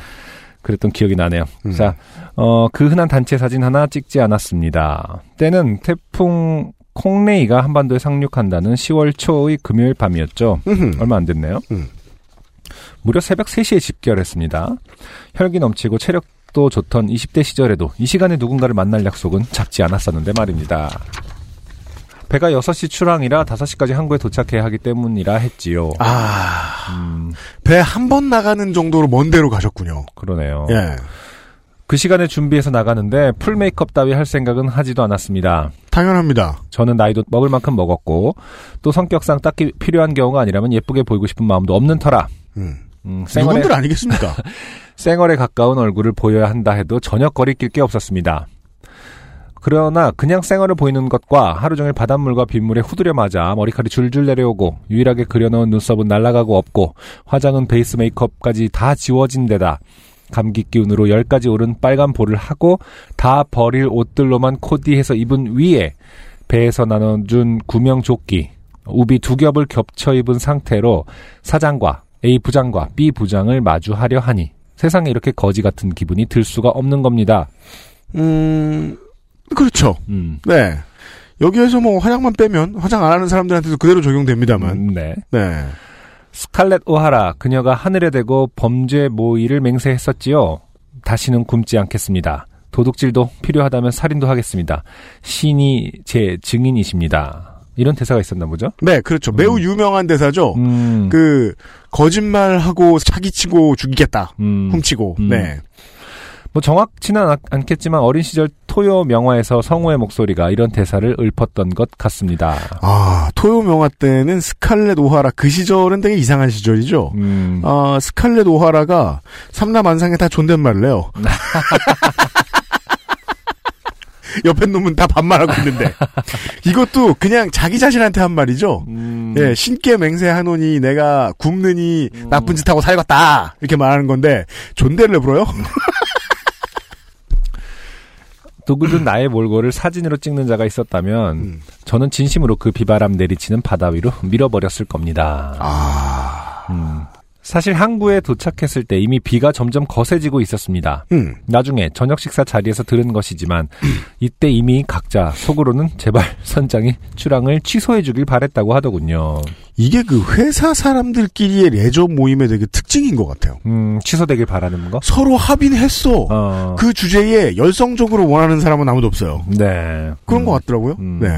그랬던 기억이 나네요. 음. 자, 어, 그 흔한 단체 사진 하나 찍지 않았습니다. 때는 태풍 콩레이가 한반도에 상륙한다는 10월 초의 금요일 밤이었죠. 음흠. 얼마 안 됐네요. 음. 무려 새벽 3시에 집결했습니다. 혈기 넘치고 체력 성격도 좋던 20대 시절에도 이 시간에 누군가를 만날 약속은 잡지 않았었는데 말입니다. 배가 6시 출항이라 5시까지 항구에 도착해야 하기 때문이라 했지요. 아, 음, 배한 번 나가는 정도로 먼 데로 가셨군요. 그러네요. 예. 그 시간에 준비해서 나가는데 풀 메이크업 따위 할 생각은 하지도 않았습니다. 당연합니다. 저는 나이도 먹을 만큼 먹었고 또 성격상 딱히 필요한 경우가 아니라면 예쁘게 보이고 싶은 마음도 없는 터라 음. 음, 생얼에, 누군들 아니겠습니까? 생얼에 가까운 얼굴을 보여야 한다 해도 전혀 거리낄 게 없었습니다. 그러나 그냥 생얼을 보이는 것과 하루 종일 바닷물과 빗물에 후드려 맞아 머리칼이 줄줄 내려오고 유일하게 그려놓은 눈썹은 날아가고 없고 화장은 베이스 메이크업까지 다 지워진 데다 감기 기운으로 열까지 오른 빨간 볼을 하고 다 버릴 옷들로만 코디해서 입은 위에 배에서 나눠준 구명 조끼 우비 두 겹을 겹쳐 입은 상태로 사장과 A 부장과 B 부장을 마주하려 하니 세상에 이렇게 거지 같은 기분이 들 수가 없는 겁니다. 음, 그렇죠. 음. 네. 여기에서 뭐 화장만 빼면 화장 안 하는 사람들한테도 그대로 적용됩니다만. 음, 네. 네. 스칼렛 오하라 그녀가 하늘에 대고 범죄 모의를 맹세했었지요. 다시는 굶지 않겠습니다. 도둑질도 필요하다면 살인도 하겠습니다. 신이 제 증인이십니다. 이런 대사가 있었나 보죠? 네, 그렇죠. 매우 유명한 대사죠. 음, 그 거짓말하고 사기치고 죽이겠다. 음. 훔치고. 음. 네. 뭐 정확치는 않- 않겠지만 어린 시절 토요 명화에서 성우의 목소리가 이런 대사를 읊었던 것 같습니다. 아, 토요 명화 때는 스칼렛 오하라 그 시절은 되게 이상한 시절이죠. 음, 아, 스칼렛 오하라가 삼남 안상에 다 존댓말을 해요. 옆에 놈은 다 반말하고 있는데 이것도 그냥 자기 자신한테 한 말이죠. 음, 예, 신께 맹세하노니 내가 굶느니 나쁜 짓 하고 살겠다 이렇게 말하는 건데 존대를 내불어요? 누구든 나의 몰골을 사진으로 찍는 자가 있었다면 음. 저는 진심으로 그 비바람 내리치는 바다 위로 밀어버렸을 겁니다. 아, 음. 사실 항구에 도착했을 때 이미 비가 점점 거세지고 있었습니다. 음, 나중에 저녁 식사 자리에서 들은 것이지만 이때 이미 각자 속으로는 제발 선장이 출항을 취소해주길 바랬다고 하더군요. 이게 그 회사 사람들끼리의 레저 모임의 되게 특징인 것 같아요. 음, 취소되길 바라는 거? 서로 합의는 했어. 어, 그 주제에 열성적으로 원하는 사람은 아무도 없어요. 네. 그런 음. 것 같더라고요. 음. 네.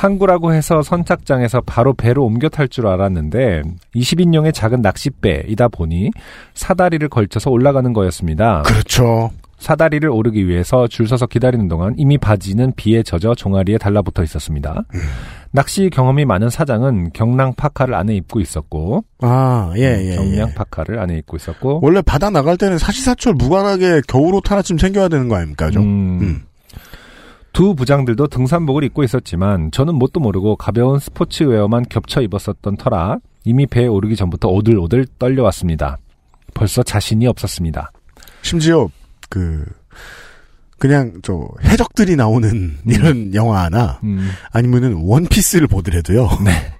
항구라고 해서 선착장에서 바로 배로 옮겨 탈 줄 알았는데 20인용의 작은 낚싯배이다 보니 사다리를 걸쳐서 올라가는 거였습니다. 그렇죠. 사다리를 오르기 위해서 줄 서서 기다리는 동안 이미 바지는 비에 젖어 종아리에 달라붙어 있었습니다. 낚시 경험이 많은 사장은 경랑 파카를 안에 입고 있었고 아, 예, 예. 경량 예. 파카를 안에 입고 있었고 원래 바다 나갈 때는 사시사철 무관하게 겨울옷 하나쯤 챙겨야 되는 거 아닙니까? 좀. 음, 음. 두 부장들도 등산복을 입고 있었지만 저는 뭣도 모르고 가벼운 스포츠웨어만 겹쳐 입었었던 터라 이미 배에 오르기 전부터 오들오들 떨려왔습니다. 벌써 자신이 없었습니다. 심지어 그 그냥 저 해적들이 나오는 이런 영화나 음, 아니면은 원피스를 보더라도요. 네.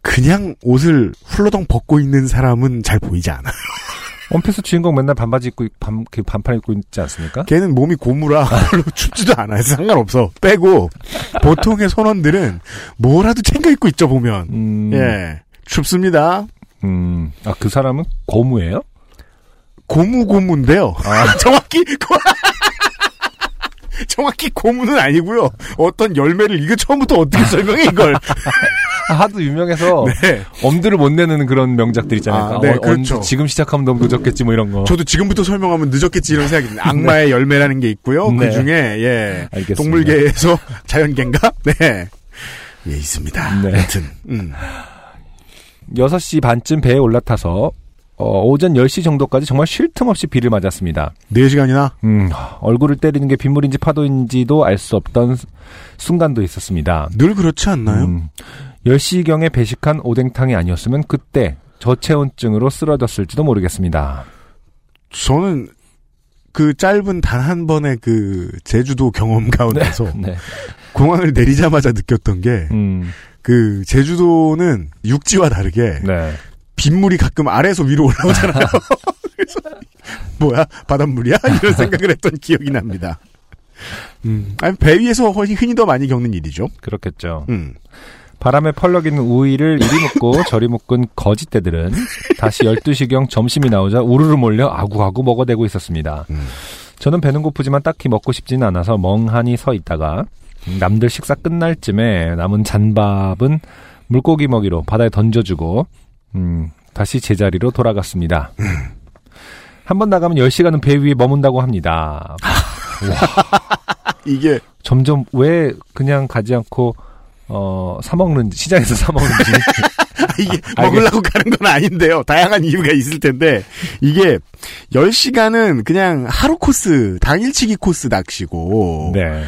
그냥 옷을 훌러덩 벗고 있는 사람은 잘 보이지 않아. 원피스 주인공 맨날 반바지 입고 반, 그 반팔 입고 있지 않습니까? 걔는 몸이 고무라 별로 춥지도 않아요. 상관없어. 빼고 보통의 선원들은 뭐라도 챙겨 입고 있죠 보면. 음, 예. 춥습니다. 음, 아, 그 사람은 고무예요? 고무 고무인데요. 정확히 고... 정확히 고무는 아니고요. 어떤 열매를 이거 처음부터 어떻게 설명해 이걸? 아, 하도 유명해서 네. 엄두를 못 내는 그런 명작들 있잖아요. 아, 아, 네, 어, 그렇죠. 지금 시작하면 너무 늦었겠지 뭐 이런 거. 저도 지금부터 설명하면 늦었겠지 이런 생각이 듭니다. 악마의 열매라는 게 있고요. 네. 그 중에 예 알겠습니다. 동물계에서 자연계인가? 네. 예 있습니다. 네. 하여튼 음. 6시 반쯤 배에 올라타서 어, 오전 10시 정도까지 정말 쉴 틈 없이 비를 맞았습니다. 4시간이나 음, 얼굴을 때리는 게 빗물인지 파도인지도 알 수 없던 스- 순간도 있었습니다. 늘 그렇지 않나요? 음, 10시경에 배식한 오뎅탕이 아니었으면 그때 저체온증으로 쓰러졌을지도 모르겠습니다. 저는 그 짧은 단 한 번의 그 제주도 경험 가운데서 네. 공항을 내리자마자 느꼈던 게 음, 그 제주도는 육지와 다르게 네. 빗물이 가끔 아래에서 위로 올라오잖아요. 그래서 뭐야 바닷물이야 이런 생각을 했던 기억이 납니다. 음, 아니 배 위에서 훨씬 흔히 더 많이 겪는 일이죠. 그렇겠죠. 음, 바람에 펄럭이는 우위를 이리 묶고 저리 묶은 거짓대들은 다시 12시경 점심이 나오자 우르르 몰려 아구아구 먹어대고 있었습니다. 음. 저는 배는 고프지만 딱히 먹고 싶지는 않아서 멍하니 서 있다가 남들 식사 끝날 쯤에 남은 잔밥은 물고기 먹이로 바다에 던져주고 음, 다시 제자리로 돌아갔습니다. 한 번 나가면 10시간은 배 위에 머문다고 합니다. 이게 점점 왜 그냥 가지 않고 어 사먹는지 시장에서 사먹는지 이게 먹으려고 가는 건 아닌데요. 다양한 이유가 있을 텐데 이게 10시간은 그냥 하루 코스, 당일치기 코스 낚시고 네.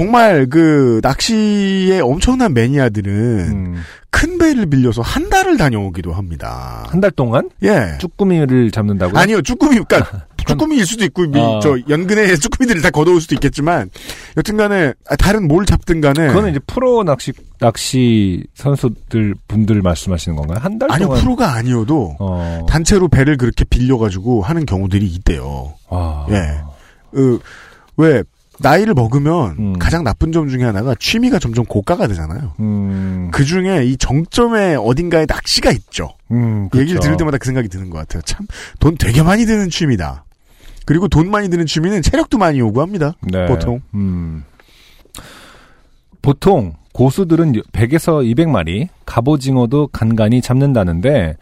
정말 그 낚시의 엄청난 매니아들은 음, 큰 배를 빌려서 한 달을 다녀오기도 합니다. 한 달 동안 예. 쭈꾸미를 잡는다고요? 아니요, 쭈꾸미, 그니까, 쭈꾸미일 수도 있고, 미- 어. 저, 연근에 쭈꾸미들을 다 걷어올 수도 있겠지만, 여튼 간에, 아, 다른 뭘 잡든 간에. 그거는 이제 프로 낚시 낚시 선수들 분들 말씀하시는 건가요? 한달 아니요, 동안 프로가 아니어도, 어. 단체로 배를 그렇게 빌려가지고 하는 경우들이 있대요. 와. 예. 그, 왜, 나이를 먹으면 음. 가장 나쁜 점 중에 하나가 취미가 점점 고가가 되잖아요. 음. 그 중에 이 정점에 어딘가에 낚시가 있죠. 음, 얘기를 그쵸. 들을 때마다 그 생각이 드는 것 같아요. 참, 돈 되게 많이 드는 취미다. 그리고 돈 많이 드는 취미는 체력도 많이 요구합니다. 네. 보통. 음. 보통 고수들은 100에서 200마리, 갑오징어도 간간히 잡는다는데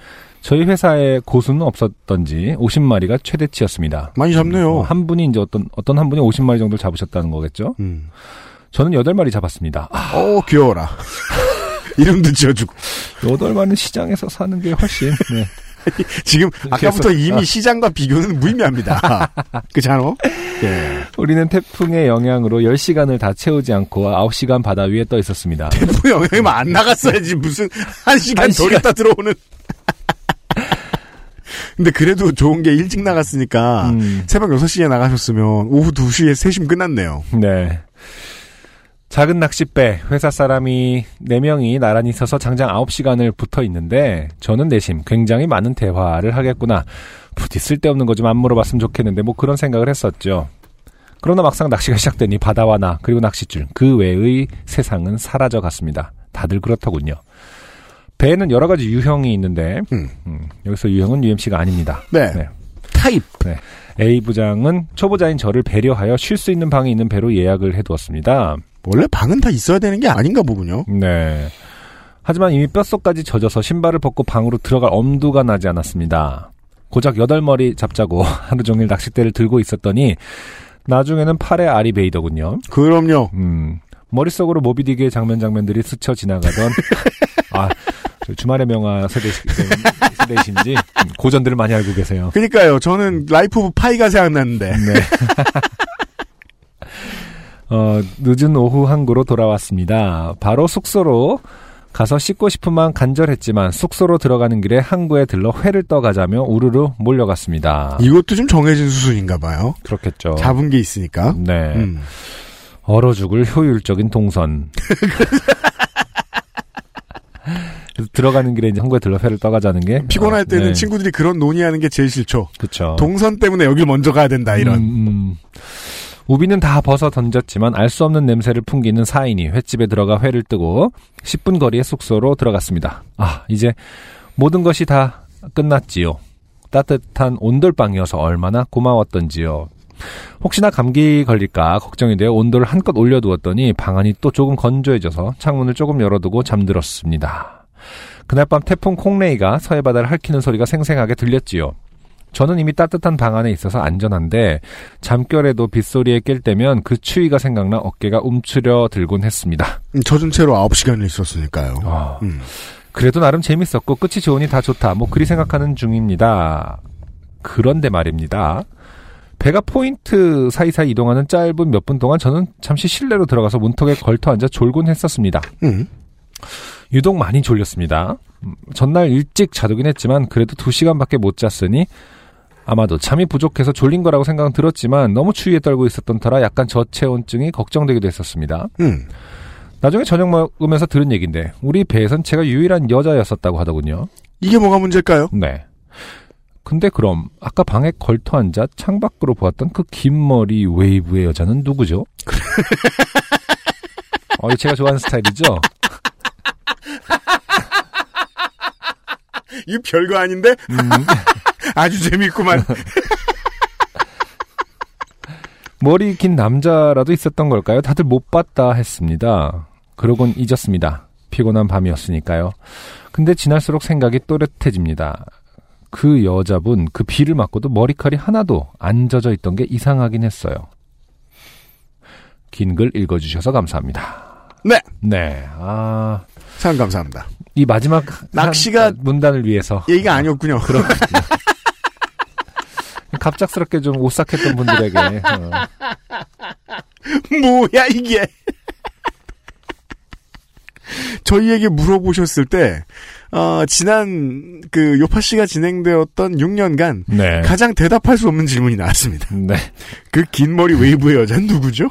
저희 회사에 고수는 없었던지 50마리가 최대치였습니다. 많이 잡네요. 어, 한 분이 이제 어떤 어떤 한 분이 50마리 정도 잡으셨다는 거겠죠? 음. 저는 8마리 잡았습니다. 아, 어, 귀여워라. 이름도 지어주고. 8마리는 시장에서 사는 게 훨씬 네. 지금 아까부터 이미 아. 시장과 비교는 무의미합니다. 그렇잖아? 예. 우리는 태풍의 영향으로 10시간을 다 채우지 않고 9시간 바다 위에 떠 있었습니다. 태풍 영향이면 안 나갔어야지. 무슨 한 시간 한더 시간. 있다 들어오는. 근데 그래도 좋은 게 일찍 나갔으니까 음. 새벽 6시에 나가셨으면 오후 2시에 3시면 끝났네요. 네. 작은 낚싯배, 회사 사람이 4명이 나란히 서서 장장 9시간을 붙어 있는데, 저는 내심 굉장히 많은 대화를 하겠구나. 부디 쓸데없는 거 좀 안 물어봤으면 좋겠는데, 뭐 그런 생각을 했었죠. 그러나 막상 낚시가 시작되니 바다와 나, 그리고 낚싯줄, 그 외의 세상은 사라져 갔습니다. 다들 그렇더군요. 배에는 여러 가지 유형이 있는데, 음. 음, 여기서 유형은 UMC가 아닙니다. 네. 네. 타입. A 부장은 초보자인 저를 배려하여 쉴 수 있는 방이 있는 배로 예약을 해두었습니다. 원래 방은 다 있어야 되는 게 아닌가 보군요. 네. 하지만 이미 뼛속까지 젖어서 신발을 벗고 방으로 들어갈 엄두가 나지 않았습니다. 고작 여덟 마리 잡자고 하루 종일 낚싯대를 들고 있었더니 나중에는 팔에 알이 베이더군요. 그럼요. 음, 머릿속으로 모비딕의 장면 장면들이 스쳐 지나가던 아저 주말의 명화 세대 세대이신지 음, 고전들을 많이 알고 계세요. 그니까요. 저는 라이프 오브 파이가 생각났는데. 네. 어, 늦은 오후 항구로 돌아왔습니다. 바로 숙소로 가서 씻고 싶은 마음 간절했지만 숙소로 들어가는 길에 항구에 들러 회를 떠가자며 우르르 몰려갔습니다. 이것도 좀 정해진 수순인가 봐요. 그렇겠죠. 잡은 게 있으니까. 네. 음. 얼어 죽을 효율적인 동선. 들어가는 길에 이제 항구에 들러 회를 떠가자는 게 피곤할 어, 때는 네. 친구들이 그런 논의하는 게 제일 싫죠. 그쵸. 동선 때문에 여길 먼저 가야 된다 이런. 음, 음. 우비는 다 벗어 던졌지만 알 수 없는 냄새를 풍기는 사인이 횟집에 들어가 회를 뜨고 10분 거리의 숙소로 들어갔습니다. 아, 이제 모든 것이 다 끝났지요. 따뜻한 온돌방이어서 얼마나 고마웠던지요. 혹시나 감기 걸릴까 걱정이 되어 온도를 한껏 올려두었더니 방안이 또 조금 건조해져서 창문을 조금 열어두고 잠들었습니다. 그날 밤 태풍 콩레이가 서해 바다를 핥히는 소리가 생생하게 들렸지요. 저는 이미 따뜻한 방 안에 있어서 안전한데 잠결에도 빗소리에 깰 때면 그 추위가 생각나 어깨가 움츠려 들곤 했습니다. 음, 젖은 채로 9시간을 있었으니까요. 아, 음. 그래도 나름 재밌었고 끝이 좋으니 다 좋다. 뭐 그리 생각하는 중입니다. 그런데 말입니다. 배가 포인트 사이사이 이동하는 짧은 몇 분 동안 저는 잠시 실내로 들어가서 문턱에 걸터 앉아 졸곤 했었습니다. 음. 유독 많이 졸렸습니다. 음, 전날 일찍 자두긴 했지만 그래도 두 시간밖에 못 잤으니 아마도 잠이 부족해서 졸린 거라고 생각은 들었지만 너무 추위에 떨고 있었던 터라 약간 저체온증이 걱정되기도 했었습니다. 음. 나중에 저녁 먹으면서 들은 얘기인데 우리 배에선 제가 유일한 여자였었다고 하더군요. 이게 뭐가 문제일까요? 네. 근데 그럼 아까 방에 걸터 앉아 창밖으로 보았던 그 긴 머리 웨이브의 여자는 누구죠? 어, 제가 좋아하는 스타일이죠? 이거 별거 아닌데? 아주 재밌구만. 머리 긴 남자라도 있었던 걸까요? 다들 못 봤다 했습니다. 그러곤 잊었습니다. 피곤한 밤이었으니까요. 근데 지날수록 생각이 또렷해집니다. 그 여자분 그 비를 맞고도 머리칼이 하나도 안 젖어 있던 게 이상하긴 했어요. 긴 글 읽어주셔서 감사합니다. 네. 네. 아, 참 감사합니다. 이 마지막 낚시가- 한 문단을 위해서 얘기가 아니었군요. 그렇군요. 갑작스럽게 좀 오싹했던 분들에게 어, 뭐야 이게? 저희에게 물어보셨을 때 어, 지난 그 요파 씨가 진행되었던 6년간 네. 가장 대답할 수 없는 질문이 나왔습니다. 네. 그 긴 머리 웨이브의 여자는 누구죠?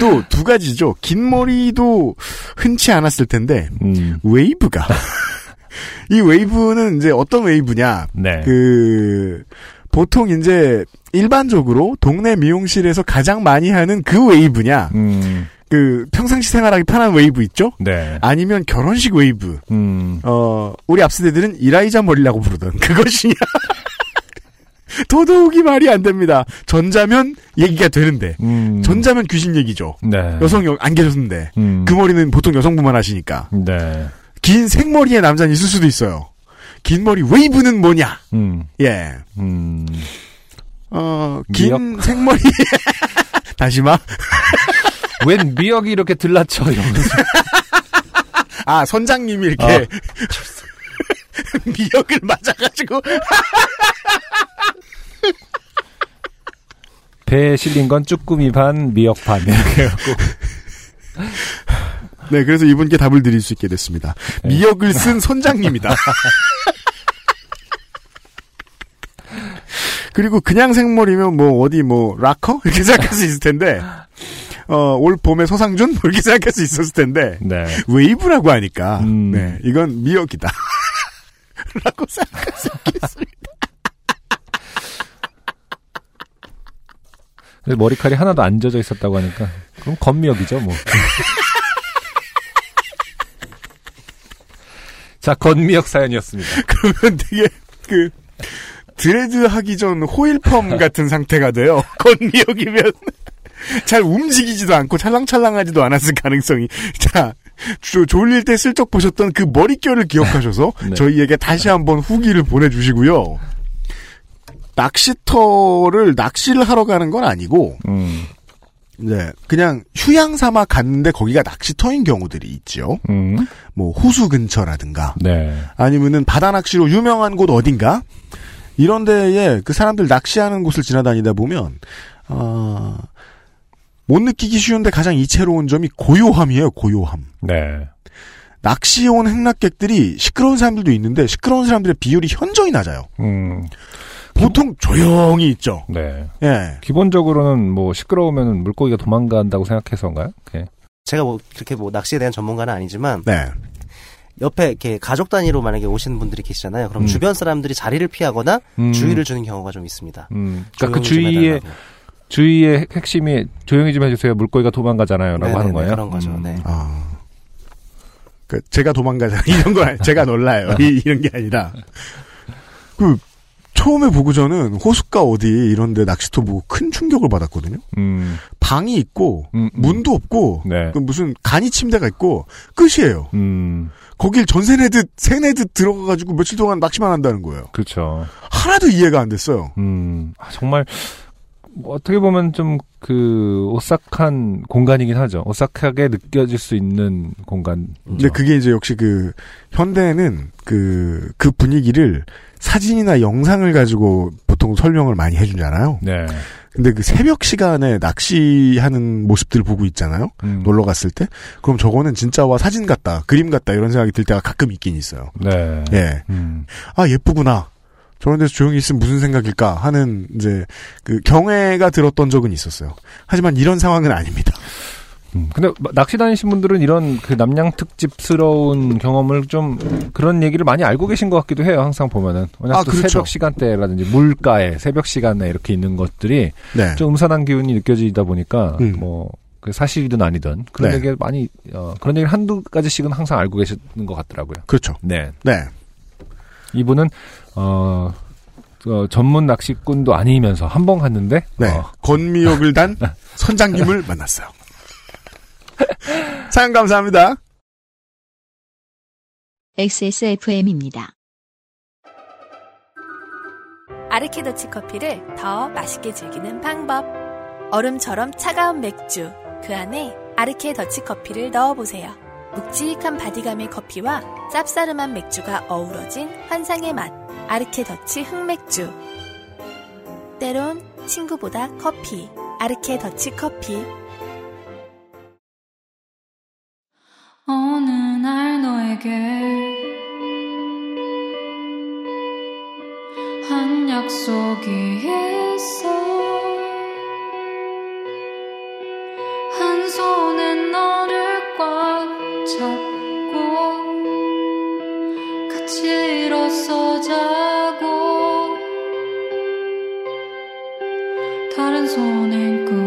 또 두 가지죠. 긴 머리도 흔치 않았을 텐데 음, 웨이브가 이 웨이브는 이제 어떤 웨이브냐? 네. 그 보통 이제 일반적으로 동네 미용실에서 가장 많이 하는 그 웨이브냐? 음, 그 평상시 생활하기 편한 웨이브 있죠? 네. 아니면 결혼식 웨이브. 음, 어, 우리 앞세대들은 이라이자 머리라고 부르던 그것이냐? 더더욱이 말이 안 됩니다. 전자면 얘기가 되는데 음, 전자면 귀신 얘기죠. 네. 여성이 안 계셨는데 음, 그 머리는 보통 여성분만 하시니까 네. 긴 생머리의 남자는 있을 수도 있어요. 긴 머리 웨이브는 뭐냐? 음, 예. 음, 어, 긴 생머리 다시마? 웬 미역이 이렇게 들라쳐 이러면서 아, 선장님이 이렇게 아. 미역을 맞아가지고 배에 실린 건 쭈꾸미 반 미역 반 이렇게 해갖고 네, 그래서 이분께 답을 드릴 수 있게 됐습니다. 네. 미역을 쓴 선장님이다. 그리고 그냥 생머리면 뭐 어디 뭐 락커 이렇게 생각할 수 있을 텐데 어, 올 봄에 서상준 뭐 이렇게 생각할 수 있었을 텐데 네. 웨이브라고 하니까 음. 네 이건 미역이다. 라고 생각할 수 있겠습니다. 근데 머리칼이 하나도 안 젖어 있었다고 하니까 그럼 건미역이죠 뭐. 자 건미역 사연이었습니다. 그러면 되게 그 드레드 하기 전 호일펌 같은 상태가 돼요. 건미역이면 잘 움직이지도 않고 찰랑찰랑하지도 않았을 가능성이 자 조, 졸릴 때 슬쩍 보셨던 그 머릿결을 기억하셔서 네. 저희에게 다시 한번 후기를 보내주시고요. 낚시터를 낚시를 하러 가는 건 아니고 음, 네 그냥 휴양 삼아 갔는데 거기가 낚시터인 경우들이 있죠. 음, 뭐 호수 근처라든가 네, 아니면은 바다 낚시로 유명한 곳 어딘가 이런 데에 그 사람들 낚시하는 곳을 지나다니다 보면 어, 못 느끼기 쉬운데 가장 이채로운 점이 고요함이에요. 고요함. 네, 낚시에 온 행락객들이 시끄러운 사람들도 있는데 시끄러운 사람들의 비율이 현저히 낮아요. 음, 보통 조용히 있죠. 네. 예. 기본적으로는 뭐 시끄러우면 물고기가 도망간다고 생각해서인가요? 예. 제가 뭐 그렇게 뭐 낚시에 대한 전문가는 아니지만 네. 옆에 이렇게 가족 단위로 만약에 오시는 분들이 계시잖아요. 그럼 음. 주변 사람들이 자리를 피하거나 음, 주의를 주는 경우가 좀 있습니다. 음, 그러니까 그 해달라고. 주위의 핵- 핵심이 조용히 좀 해주세요. 물고기가 도망가잖아요라고 네네네, 하는 거예요. 그런 거죠. 음. 네. 아. 그 제가 도망가자 이런 거 아니- 제가 놀라요. 이, 이런 게 아니라 그 처음에 보고 저는 호숫가 어디 이런데 낚시터 보고 큰 충격을 받았거든요. 음, 방이 있고 음, 음. 문도 없고 네. 그 무슨 간이 침대가 있고 끝이에요. 음, 거길 전세 내듯 세 내듯 들어가가지고 며칠 동안 낚시만 한다는 거예요. 그렇죠. 하나도 이해가 안 됐어요. 음, 아, 정말 뭐 어떻게 보면 좀 그 오싹한 공간이긴 하죠. 오싹하게 느껴질 수 있는 공간. 근데 그게 이제 역시 그 현대는 그그 분위기를 사진이나 영상을 가지고 보통 설명을 많이 해주잖아요. 네. 근데 그 새벽 시간에 낚시하는 모습들 보고 있잖아요. 음, 놀러 갔을 때. 그럼 저거는 진짜와 사진 같다, 그림 같다 이런 생각이 들 때가 가끔 있긴 있어요. 네. 예. 음, 아 예쁘구나. 저런 데서 조용히 있으면 무슨 생각일까 하는 이제 그 경애가 들었던 적은 있었어요. 하지만 이런 상황은 아닙니다. 음. 근데 마- 낚시 다니신 분들은 이런 그 남양 특집스러운 경험을 좀 그런 얘기를 많이 알고 계신 것 같기도 해요. 항상 보면은 워낙 아, 또 그렇죠. 새벽 시간대라든지 물가에 새벽 시간에 이렇게 있는 것들이 네. 좀 음산한 기운이 느껴지다 보니까 음. 뭐. 그 사실이든 아니든 그런 네. 얘기를 많이 어, 그런 얘기를 한두 가지씩은 항상 알고 계시는 것 같더라고요. 그렇죠. 네. 네. 이분은 어, 어, 전문 낚시꾼도 아니면서 한 번 갔는데 네. 어, 건미역을 단 선장님을 만났어요. 사연 감사합니다. XSFM입니다. 아르케더치 커피를 더 맛있게 즐기는 방법. 얼음처럼 차가운 맥주, 그 안에 아르케 더치 커피를 넣어보세요. 묵직한 바디감의 커피와 쌉싸름한 맥주가 어우러진 환상의 맛. 아르케 더치 흑맥주. 때론 친구보다 커피. 아르케 더치 커피. 어느 날 너에게 한 약속이 있어 한 너를 꽉 잡고 같이 일어서 자고. 다른 손엔 꿈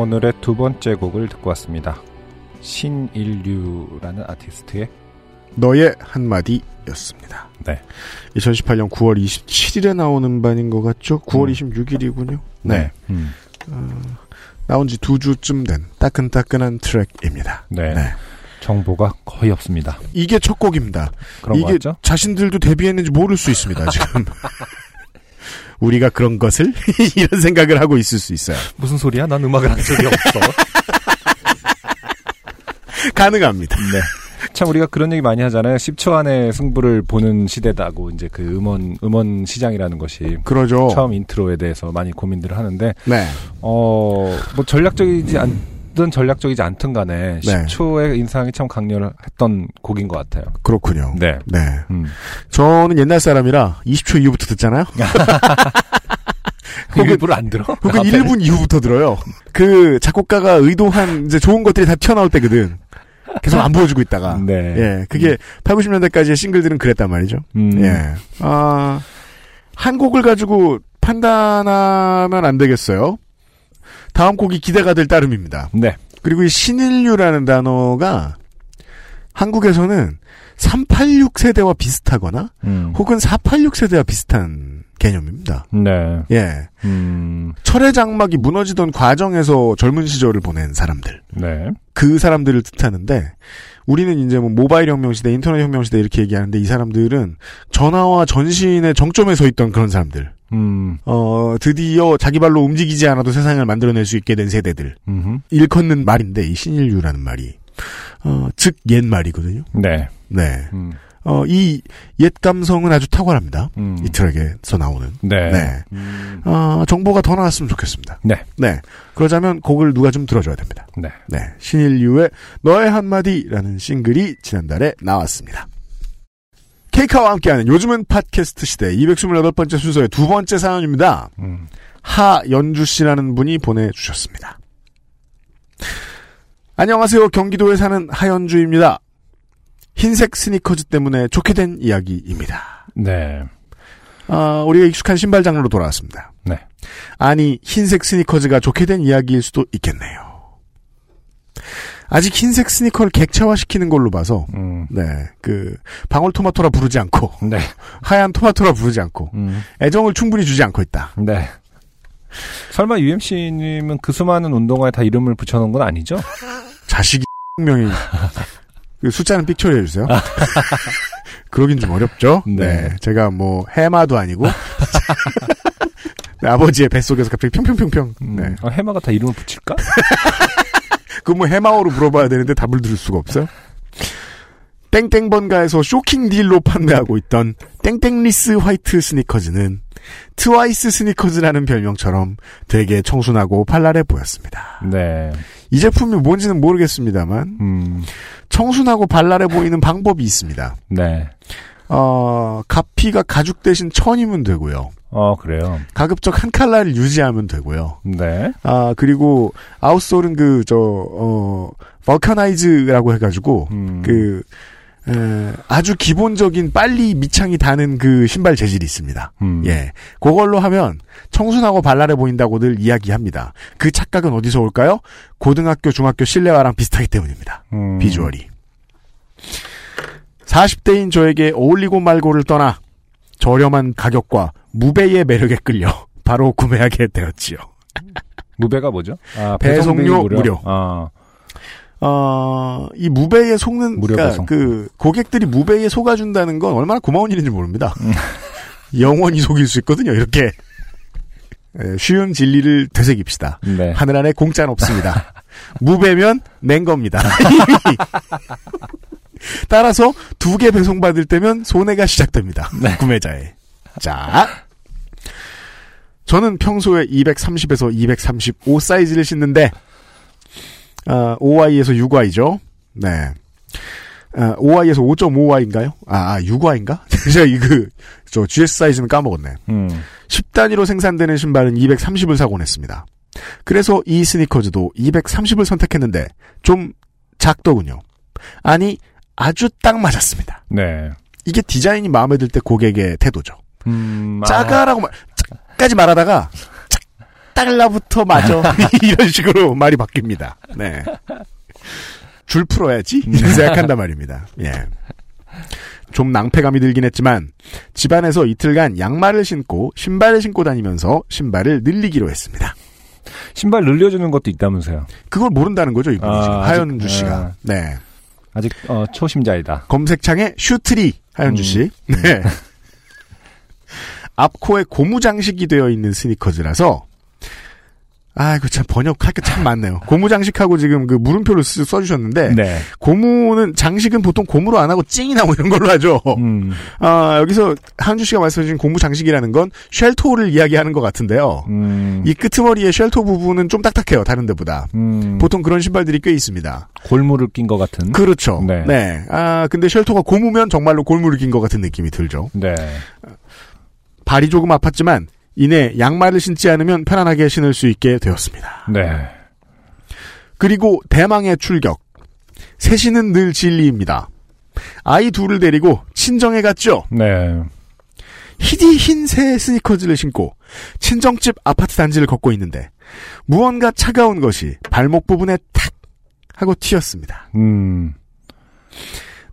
오늘의 두 번째 곡을 듣고 왔습니다. 신인류라는 아티스트의 너의 한마디였습니다. 네. 2018년 9월 27일에 나온 음반인 것 같죠? 9월 26일이군요. 네. 음. 나온 지 두 주쯤 된 따끈따끈한 트랙입니다. 네. 네. 정보가 거의 없습니다. 이게 첫 곡입니다. 이게? 자신들도 데뷔했는지 모를 수 있습니다, 지금. 우리가 그런 것을 이런 생각을 하고 있을 수 있어요. 무슨 소리야? 난 음악을 한 적이 없어. 가능합니다. 네. 참 우리가 그런 얘기 많이 하잖아요. 10초 안에 승부를 보는 시대다고 이제 그 음원 음원 시장이라는 것이 그러죠. 처음 인트로에 대해서 많이 고민들을 하는데 네. 어뭐 전략적이지 않 든 전략적이지 않든 간에 네. 10초의 인상이 참 강렬했던 곡인 것 같아요. 그렇군요. 네. 네. 음. 저는 옛날 사람이라 20초 이후부터 듣잖아요. 혹은- 일부러 안 들어? 혹은 1분 이후부터 들어요. 그 작곡가가 의도한 이제 좋은 것들이 다 튀어나올 때거든. 계속 안 보여주고 있다가. 네. 예. 그게 8, 90년대까지의 싱글들은 그랬단 말이죠. 음. 예. 아, 한 곡을 가지고 판단하면 안 되겠어요. 다음 곡이 기대가 될 따름입니다. 네. 그리고 이 신인류라는 단어가 한국에서는 386 세대와 비슷하거나 음. 혹은 486 세대와 비슷한 개념입니다. 네. 예. 음. 철의 장막이 무너지던 과정에서 젊은 시절을 보낸 사람들. 네. 그 사람들을 뜻하는데 우리는 이제 뭐 모바일 혁명 시대, 인터넷 혁명 시대 이렇게 얘기하는데 이 사람들은 전화와 전신의 정점에 서 있던 그런 사람들. 음. 어, 드디어 자기 발로 움직이지 않아도 세상을 만들어낼 수 있게 된 세대들. 음흠. 일컫는 말인데 이 신인류라는 말이 어, 즉 옛말이거든요. 네. 네. 음. 어, 이 옛 감성은 아주 탁월합니다. 음. 이 트랙에서 나오는. 네. 네. 음. 어, 정보가 더 나왔으면 좋겠습니다. 네. 네. 그러자면 곡을 누가 좀 들어줘야 됩니다. 네. 네. 신인류의 너의 한마디라는 싱글이 지난달에 나왔습니다. 케이카와 함께하는 요즘은 팟캐스트 시대 228번째 순서의 두 번째 사연입니다. 음. 하연주 씨라는 분이 보내주셨습니다. 안녕하세요. 경기도에 사는 하연주입니다. 흰색 스니커즈 때문에 좋게 된 이야기입니다. 네. 아, 우리가 익숙한 신발 장르로 돌아왔습니다. 네. 아니, 흰색 스니커즈가 좋게 된 이야기일 수도 있겠네요. 아직 흰색 스니커를 객체화시키는 걸로 봐서, 음. 네, 그, 방울토마토라 부르지 않고, 네. 하얀 토마토라 부르지 않고, 음. 애정을 충분히 주지 않고 있다. 네. 설마 UMC님은 그 수많은 운동화에 다 이름을 붙여놓은 건 아니죠? 자식이 명이, 그 숫자는 삑처리 해주세요. 그러긴 좀 어렵죠? 네. 네. 제가 뭐, 해마도 아니고, 네, 아버지의 뱃속에서 갑자기 평평평평, 음. 네. 아, 해마가 다 이름을 붙일까? 그 뭐 해마어로 물어봐야 되는데 답을 들을 수가 없어요. 땡땡번가에서 쇼킹 딜로 판매하고 있던 땡땡리스 화이트 스니커즈는 트와이스 스니커즈라는 별명처럼 되게 청순하고 발랄해 보였습니다. 네. 이 제품이 뭔지는 모르겠습니다만 음. 청순하고 발랄해 보이는 방법이 있습니다. 네. 어, 가피가 가죽 대신 천이면 되고요. 어, 그래요. 가급적 한 칼라를 유지하면 되고요. 네. 아, 그리고 outsole은 그, 저, 어, vulcanize라고 해가지고, 음. 그, 에, 아주 기본적인 빨리 밑창이 다는 그 신발 재질이 있습니다. 음. 예. 그걸로 하면 청순하고 발랄해 보인다고들 이야기합니다. 그 착각은 어디서 올까요? 고등학교, 중학교 실내화랑 비슷하기 때문입니다. 음. 비주얼이. 40대인 저에게 어울리고 말고를 떠나 저렴한 가격과 무배의 매력에 끌려 바로 구매하게 되었지요. 무배가 뭐죠? 아, 배송료 배송비 무료. 아, 어, 이 무배에 속는, 무료 그러니까. 그, 고객들이 무배에 속아준다는 건 얼마나 고마운 일인지 모릅니다. 영원히 속일 수 있거든요, 이렇게. 에, 쉬운 진리를 되새깁시다. 네. 하늘 안에 공짜는 없습니다. 무배면 낸 겁니다. 따라서 두 개 배송받을 때면 손해가 시작됩니다. 네. 구매자의. 자. 저는 평소에 230에서 235 사이즈를 신는데, 아, 5Y에서 6Y죠. 네. 아, 5Y에서 5.5Y인가요? 아, 아 6Y인가? 제가 이 그, 저 GS 사이즈는 까먹었네. 음. 10단위로 생산되는 신발은 230을 사곤 했습니다. 그래서 이 스니커즈도 230을 선택했는데 좀 작더군요. 아니 아주 딱 맞았습니다. 네. 이게 디자인이 마음에 들 때 고객의 태도죠. 음. 아, 작아라고 말, 작까지 말하다가 작달라부터 맞아 이런 식으로 말이 바뀝니다. 네. 줄 풀어야지 이런 생각한단 말입니다. 예. 좀 낭패감이 들긴 했지만 집안에서 이틀간 양말을 신고 신발을 신고 다니면서 신발을 늘리기로 했습니다. 신발 늘려주는 것도 있다면서요. 그걸 모른다는 거죠, 이분이 아, 지금 하현주 씨가. 아. 네. 아직 어, 초심자이다. 검색창에 shoe tree 하현주 음. 씨. 네. 앞코에 고무 장식이 되어 있는 스니커즈라서 아이고 참 번역할 게 참 많네요. 고무 장식하고 지금 그 물음표를 쓰- 써주셨는데 네. 고무는 장식은 보통 고무로 안 하고 찡이나 뭐 이런 걸로 하죠. 음, 아 여기서 한주 씨가 말씀하신 고무 장식이라는 건 쉘토를 이야기하는 것 같은데요. 음, 이 끄트머리의 쉘토 부분은 좀 딱딱해요. 다른 데보다. 음, 보통 그런 신발들이 꽤 있습니다. 골무를 낀 것 같은. 그렇죠. 네. 네. 아 근데 쉘토가 고무면 정말로 골무를 낀 것 같은 느낌이 들죠. 네. 발이 조금 아팠지만 이내 양말을 신지 않으면 편안하게 신을 수 있게 되었습니다. 네. 그리고 대망의 출격. 셋이는 늘 진리입니다. 아이 둘을 데리고 친정에 갔죠. 네. 희디 흰새 스니커즈를 신고 친정집 아파트 단지를 걷고 있는데 무언가 차가운 것이 발목 부분에 탁 하고 튀었습니다. 음,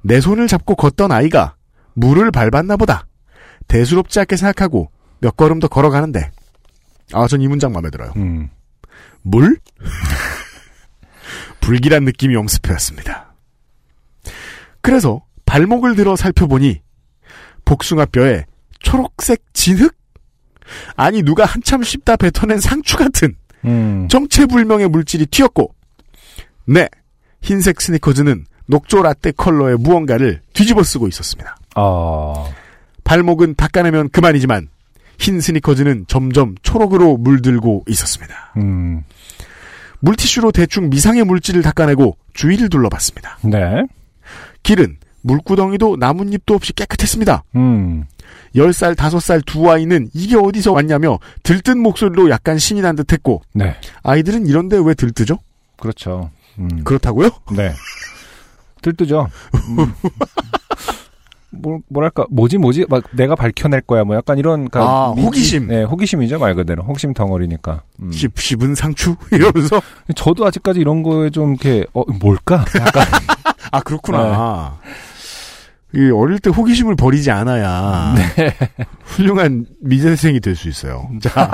내 손을 잡고 걷던 아이가 물을 밟았나 보다. 대수롭지 않게 생각하고 몇 걸음 더 걸어가는데 아, 전 이 문장 마음에 들어요. 음. 물? 불길한 느낌이 엄습해왔습니다. 그래서 발목을 들어 살펴보니 복숭아뼈에 초록색 진흙? 아니 누가 한참 씹다 뱉어낸 상추 같은 음. 정체불명의 물질이 튀었고 네, 흰색 스니커즈는 녹조 라떼 컬러의 무언가를 뒤집어 쓰고 있었습니다. 아, 발목은 닦아내면 그만이지만 흰 스니커즈는 점점 초록으로 물들고 있었습니다. 음. 물티슈로 대충 미상의 물질을 닦아내고 주위를 둘러봤습니다. 네. 길은 물구덩이도 나뭇잎도 없이 깨끗했습니다. 음. 10살, 5살 두 아이는 이게 어디서 왔냐며 들뜬 목소리로 약간 신이 난 듯 했고 네. 아이들은 이런데 왜 들뜨죠? 그렇죠. 음. 그렇다고요? 네. 들뜨죠. 음. 뭐, 뭐랄까, 뭐지, 뭐지, 막 내가 밝혀낼 거야, 뭐 약간 이런. 가- 아, 호기심. 네, 호기심이죠, 말 그대로. 호기심 덩어리니까. 음. 씹, 씹은 상추? 이러면서 저도 아직까지 이런 거에 좀 이렇게, 어, 뭘까? 약간. 아 그렇구나. 이 어릴 때 호기심을 버리지 않아야 훌륭한 미대생이 될 수 있어요. 자.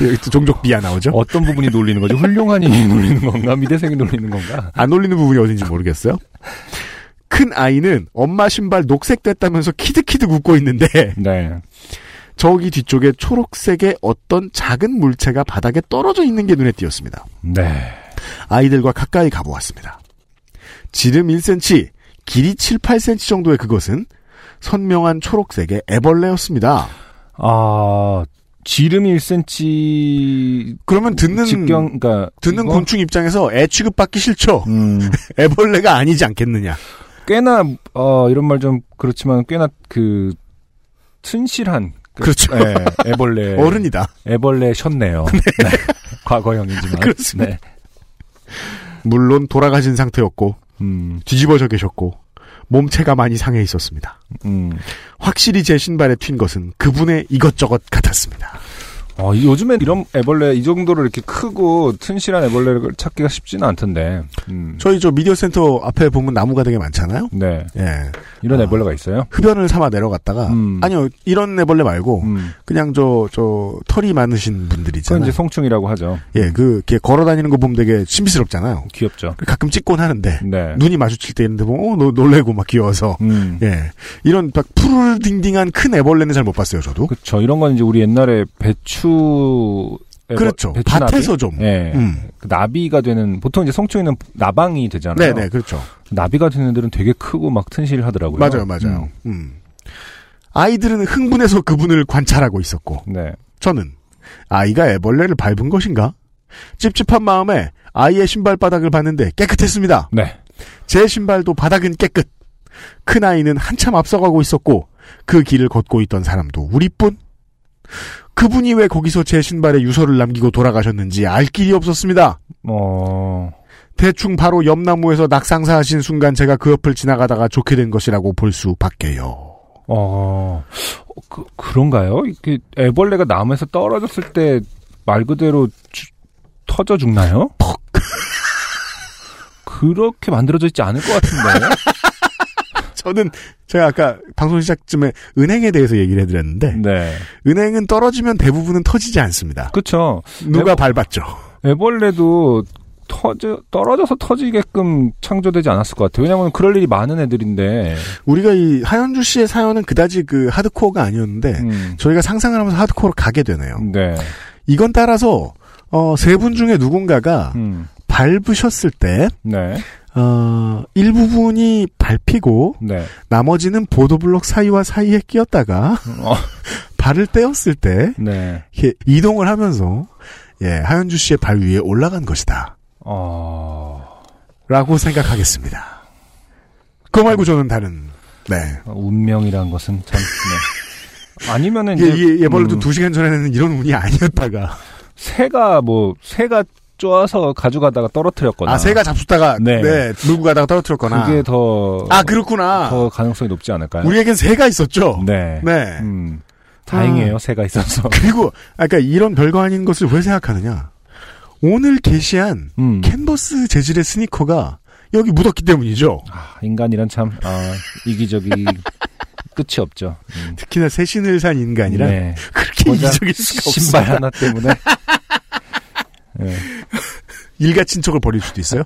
여기 또 종족 비하 나오죠? 어떤 부분이 놀리는 거죠? 훌륭한이 놀리는 건가? 미대생이 놀리는 건가? 안 놀리는 부분이 어딘지 모르겠어요. 큰 아이는 엄마 신발 녹색 됐다면서 키득키득 웃고 있는데 네. 저기 뒤쪽에 초록색의 어떤 작은 물체가 바닥에 떨어져 있는 게 눈에 띄었습니다. 네. 아이들과 가까이 가보았습니다. 지름 1cm, 길이 7, 8cm 정도의 그것은 선명한 초록색의 애벌레였습니다. 아, 지름 1cm. 그러면 듣는 직경, 그니까. 듣는 곤충 입장에서 애 취급받기 싫죠. 음, 애벌레가 아니지 않겠느냐. 꽤나, 어, 이런 말 좀 그렇지만 꽤나 그, 튼실한. 그, 그렇죠. 네, 애벌레. 어른이다. 애벌레 셨네요. 네. 과거형이지만. 그렇습니다. 네. 물론 돌아가신 상태였고 음, 뒤집어져 계셨고 몸체가 많이 상해 있었습니다. 음. 확실히 제 신발에 튄 것은 그분의 이것저것 같았습니다. 어, 이- 요즘엔 이런 애벌레, 이 정도로 이렇게 크고 튼실한 애벌레를 찾기가 쉽지는 않던데. 음. 저희 저 미디어 센터 앞에 보면 나무가 되게 많잖아요. 네. 예. 이런 아. 애벌레가 있어요? 흡연을 삼아 내려갔다가 음. 아니요 이런 애벌레 말고 음. 그냥 저저 털이 많으신 분들 있잖아요. 이제 송충이라고 하죠. 예, 그 걸어 다니는 거 보면 되게 신비스럽잖아요. 귀엽죠. 가끔 찍곤 하는데 네. 눈이 마주칠 때 있는데 보면 어, 노- 놀래고 막 귀여워서 음. 예 이런 막 푸르딩딩한 큰 애벌레는 잘 못 봤어요 저도. 그렇죠. 이런 건 이제 우리 옛날에 배추 그렇죠. 배추 밭에서 나비? 좀. 예. 음. 그 나비가 되는 보통 이제 송충이는 나방이 되잖아요. 네네 그렇죠. 나비가 되는 애들은 되게 크고 막 튼실하더라고요. 맞아요 맞아요. 음. 아이들은 흥분해서 그분을 관찰하고 있었고 음. 네. 저는 아이가 애벌레를 밟은 것인가? 찝찝한 마음에 아이의 신발 바닥을 봤는데 깨끗했습니다. 네. 제 신발도 바닥은 깨끗. 큰 아이는 한참 앞서가고 있었고 그 길을 걷고 있던 사람도 우리뿐. 그분이 왜 거기서 제 신발에 유서를 남기고 돌아가셨는지 알 길이 없었습니다. 어. 대충 바로 옆나무에서 낙상사 하신 순간 제가 그 옆을 지나가다가 좋게 된 것이라고 볼 수밖에요. 어. 그, 그런가요? 이게 애벌레가 나무에서 떨어졌을 때 말 그대로 주- 터져 죽나요? 그렇게 만들어져 있지 않을 것 같은데. 저는 제가 아까 방송 시작쯤에 은행에 대해서 얘기를 해드렸는데 네. 은행은 떨어지면 대부분은 터지지 않습니다. 그쵸. 누가 애벌- 밟았죠? 애벌레도 터져 떨어져서 터지게끔 창조되지 않았을 것 같아요. 왜냐하면 그럴 일이 많은 애들인데. 우리가 이 하현주 씨의 사연은 그다지 그 하드코어가 아니었는데 음, 저희가 상상을 하면서 하드코어로 가게 되네요. 네. 이건 따라서 어, 세 분 중에 누군가가 음, 밟으셨을 때 네. 어, 일부분이 밟히고 네. 나머지는 보도블록 사이와 사이에 끼었다가 어, 발을 떼었을 때 네. 이렇게 이동을 하면서 예, 하현주 씨의 발 위에 올라간 것이다. 어, 라고 생각하겠습니다. 그거 말고 저는 다른 네. 운명이란 것은 참. 네. 아니면은 이게, 이제 이게 예벌로도 음, 두 시간 전에는 이런 운이 아니었다가 새가 뭐 새가 쪼아서 가져가다가 떨어뜨렸거나. 아 새가 잡수다가 네, 네. 물고 가다가 떨어뜨렸거나 그게 더. 아 그렇구나 더 가능성이 높지 않을까요? 우리에겐 새가 있었죠 네. 네. 음, 다행이에요. 아. 새가 있어서. 그리고 아까 이런 별거 아닌 것을 왜 생각하느냐 오늘 게시한 음. 캔버스 재질의 스니커가 여기 묻었기 때문이죠 아, 인간이란 참 아, 이기적이 끝이 없죠. 음. 특히나 새 신을 산 인간이라 네. 그렇게 이기적일 수가 신발 없어요 하나 때문에. 네. 일가 친척을 버릴 수도 있어요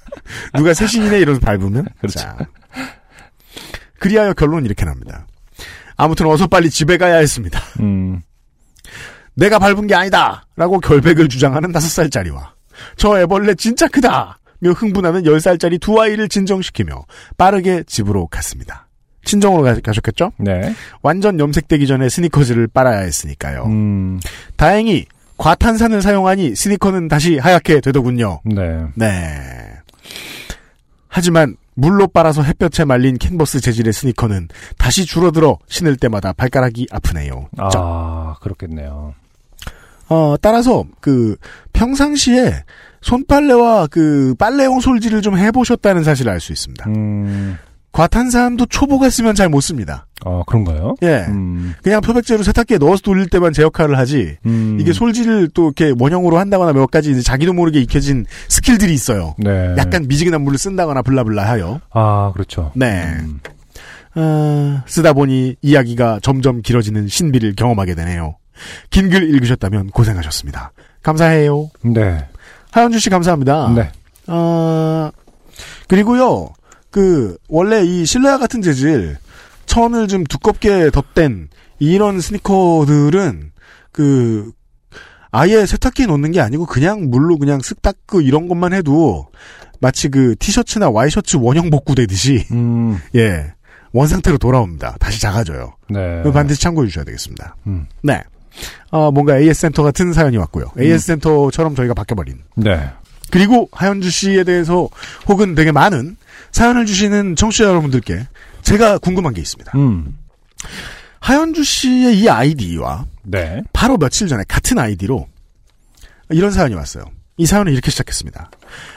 누가 새신이네 이러면서 밟으면 그렇죠. 자. 그리하여 결론은 이렇게 납니다 아무튼 어서 빨리 집에 가야 했습니다 음. 내가 밟은 게 아니다! 라고 결백을 주장하는 다섯 살짜리와 저 애벌레 진짜 크다! 며 흥분하는 열 살짜리 두 아이를 진정시키며 빠르게 집으로 갔습니다. 친정으로 가, 가셨겠죠? 네. 완전 염색되기 전에 스니커즈를 빨아야 했으니까요. 음. 다행히 과탄산을 사용하니 스니커는 다시 하얗게 되더군요. 네. 네. 하지만 물로 빨아서 햇볕에 말린 캔버스 재질의 스니커는 다시 줄어들어 신을 때마다 발가락이 아프네요. 아, 그렇겠네요. 어, 따라서, 그, 평상시에 손빨래와 그 빨래용 솔질을 좀 해보셨다는 사실을 알 수 있습니다. 음. 과탄산도 초보가 쓰면 잘 못 씁니다. 어, 그런가요? 예. 음. 그냥 표백제로 세탁기에 넣어서 돌릴 때만 제 역할을 하지, 음. 이게 솔질을 또 이렇게 원형으로 한다거나 몇 가지 이제 자기도 모르게 익혀진 스킬들이 있어요. 네. 약간 미지근한 물을 쓴다거나 블라블라 하여. 아, 그렇죠. 네. 음. 어, 쓰다 보니 이야기가 점점 길어지는 신비를 경험하게 되네요. 긴 글 읽으셨다면 고생하셨습니다. 감사해요. 네. 하현주 씨 감사합니다. 네. 어, 그리고요, 그, 원래 이 실내화 같은 재질, 천을 좀 두껍게 덧댄 이런 스니커들은, 그, 아예 세탁기에 놓는 게 아니고 그냥 물로 그냥 쓱 닦고 이런 것만 해도 마치 그 티셔츠나 와이셔츠 원형 복구되듯이, 음. 예, 원상태로 돌아옵니다. 다시 작아져요. 네. 반드시 참고해 주셔야 되겠습니다. 음. 네. 어, 뭔가 AS 센터 같은 사연이 왔고요. AS 센터처럼 저희가 바뀌어버린. 네. 그리고 하현주 씨에 대해서 혹은 되게 많은 사연을 주시는 청취자 여러분들께 제가 궁금한 게 있습니다. 음. 하현주 씨의 이 아이디와 네. 바로 며칠 전에 같은 아이디로 이런 사연이 왔어요. 이 사연은 이렇게 시작했습니다.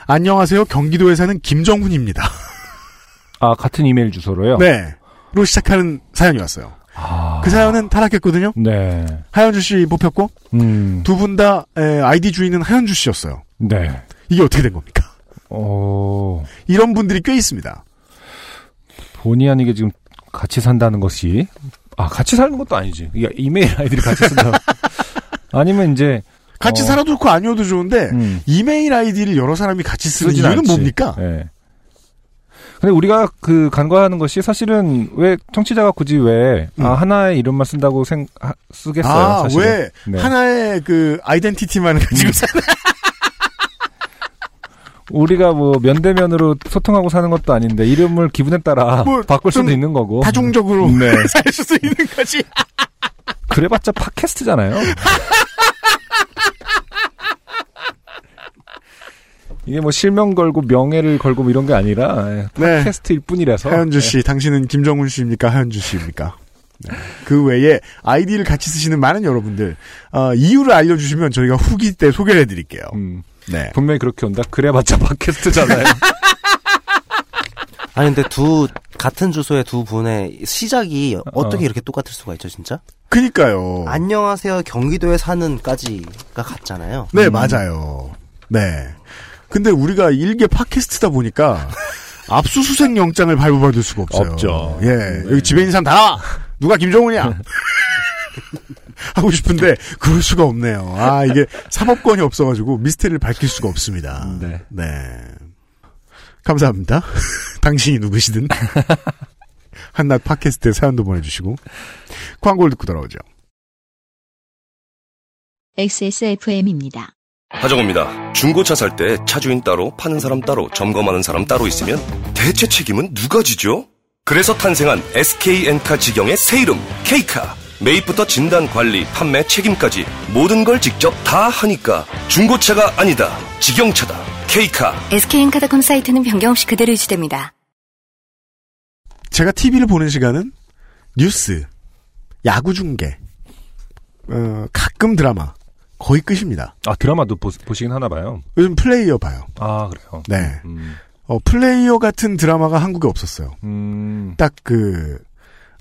안녕하세요. 경기도에 사는 김정훈입니다. 아, 같은 이메일 주소로요? 네. 로 시작하는 사연이 왔어요. 아. 그 사연은 타락했거든요. 네. 하현주 씨 뽑혔고 음. 두분 다 아이디 주인은 하현주 씨였어요. 네. 이게 어떻게 된 겁니까? 어, 이런 분들이 꽤 있습니다. 본의 아니게 지금 같이 산다는 것이, 아, 같이 사는 것도 아니지. 이게 이메일 아이들이 같이 쓴다. 아니면 이제, 같이 어. 살아도 좋고 아니어도 좋은데 음, 이메일 아이디를 여러 사람이 같이 쓰는 이유는 않지. 뭡니까? 예. 근데 우리가 그 간과하는 것이 사실은 왜 청취자가 굳이 왜 음. 아, 하나의 이름만 쓴다고 생 하- 쓰겠어요. 아, 사실은. 왜 네. 하나의 그 아이덴티티만 가지고 사는 우리가 뭐 면대면으로 소통하고 사는 것도 아닌데 이름을 기분에 따라 뭐 바꿀 수도 좀 있는 거고. 다종적으로 네. 살 수도 있는 거지. 그래봤자 팟캐스트잖아요. 이게 뭐 실명 걸고 명예를 걸고 뭐 이런 게 아니라 예, 네. 팟캐스트일 뿐이라서. 하현주 예. 씨, 당신은 김정훈 씨입니까? 하현주 씨입니까? 네. 그 외에 아이디를 같이 쓰시는 많은 여러분들 어, 이유를 알려주시면 저희가 후기 때 소개를 해드릴게요. 음, 네. 분명히 그렇게 온다. 그래봤자 팟캐스트잖아요. 아니 근데 두 같은 주소의 두 분의 시작이 어떻게 이렇게 똑같을 수가 있죠 진짜? 그니까요. 안녕하세요 경기도에 사는까지가 같잖아요. 네, 맞아요. 네. 근데 우리가 일개 팟캐스트다 보니까 압수수색 영장을 발부받을 수가 없어요. 없죠. 예. 여기 집에 있는 사람 다 나와! 누가 김정훈이야? 하고 싶은데 그럴 수가 없네요. 아 이게 사법권이 없어가지고 미스테리를 밝힐 수가 없습니다. 네. 네. 감사합니다. 당신이 누구시든 한낮 팟캐스트에 사연도 보내주시고 광고를 듣고 돌아오죠. XSFM입니다. 하정우입니다. 중고차 살 때 차주인 따로 파는 사람 따로 점검하는 사람 따로 있으면 대체 책임은 누가 지죠? 그래서 탄생한 SK엔카 직영의 새 이름 K카 매입부터 진단 관리 판매 책임까지 모든 걸 직접 다 하니까 중고차가 아니다 직영차다 K카 SK엔카닷컴 사이트는 변경 없이 그대로 유지됩니다. 제가 TV를 보는 시간은 뉴스, 야구 중계, 어, 가끔 드라마 거의 끝입니다. 아 드라마도 보, 보시긴 하나 봐요. 요즘 플레이어 봐요. 아 그래요. 네. 음, 어, 플레이어 같은 드라마가 한국에 없었어요. 음, 딱 그,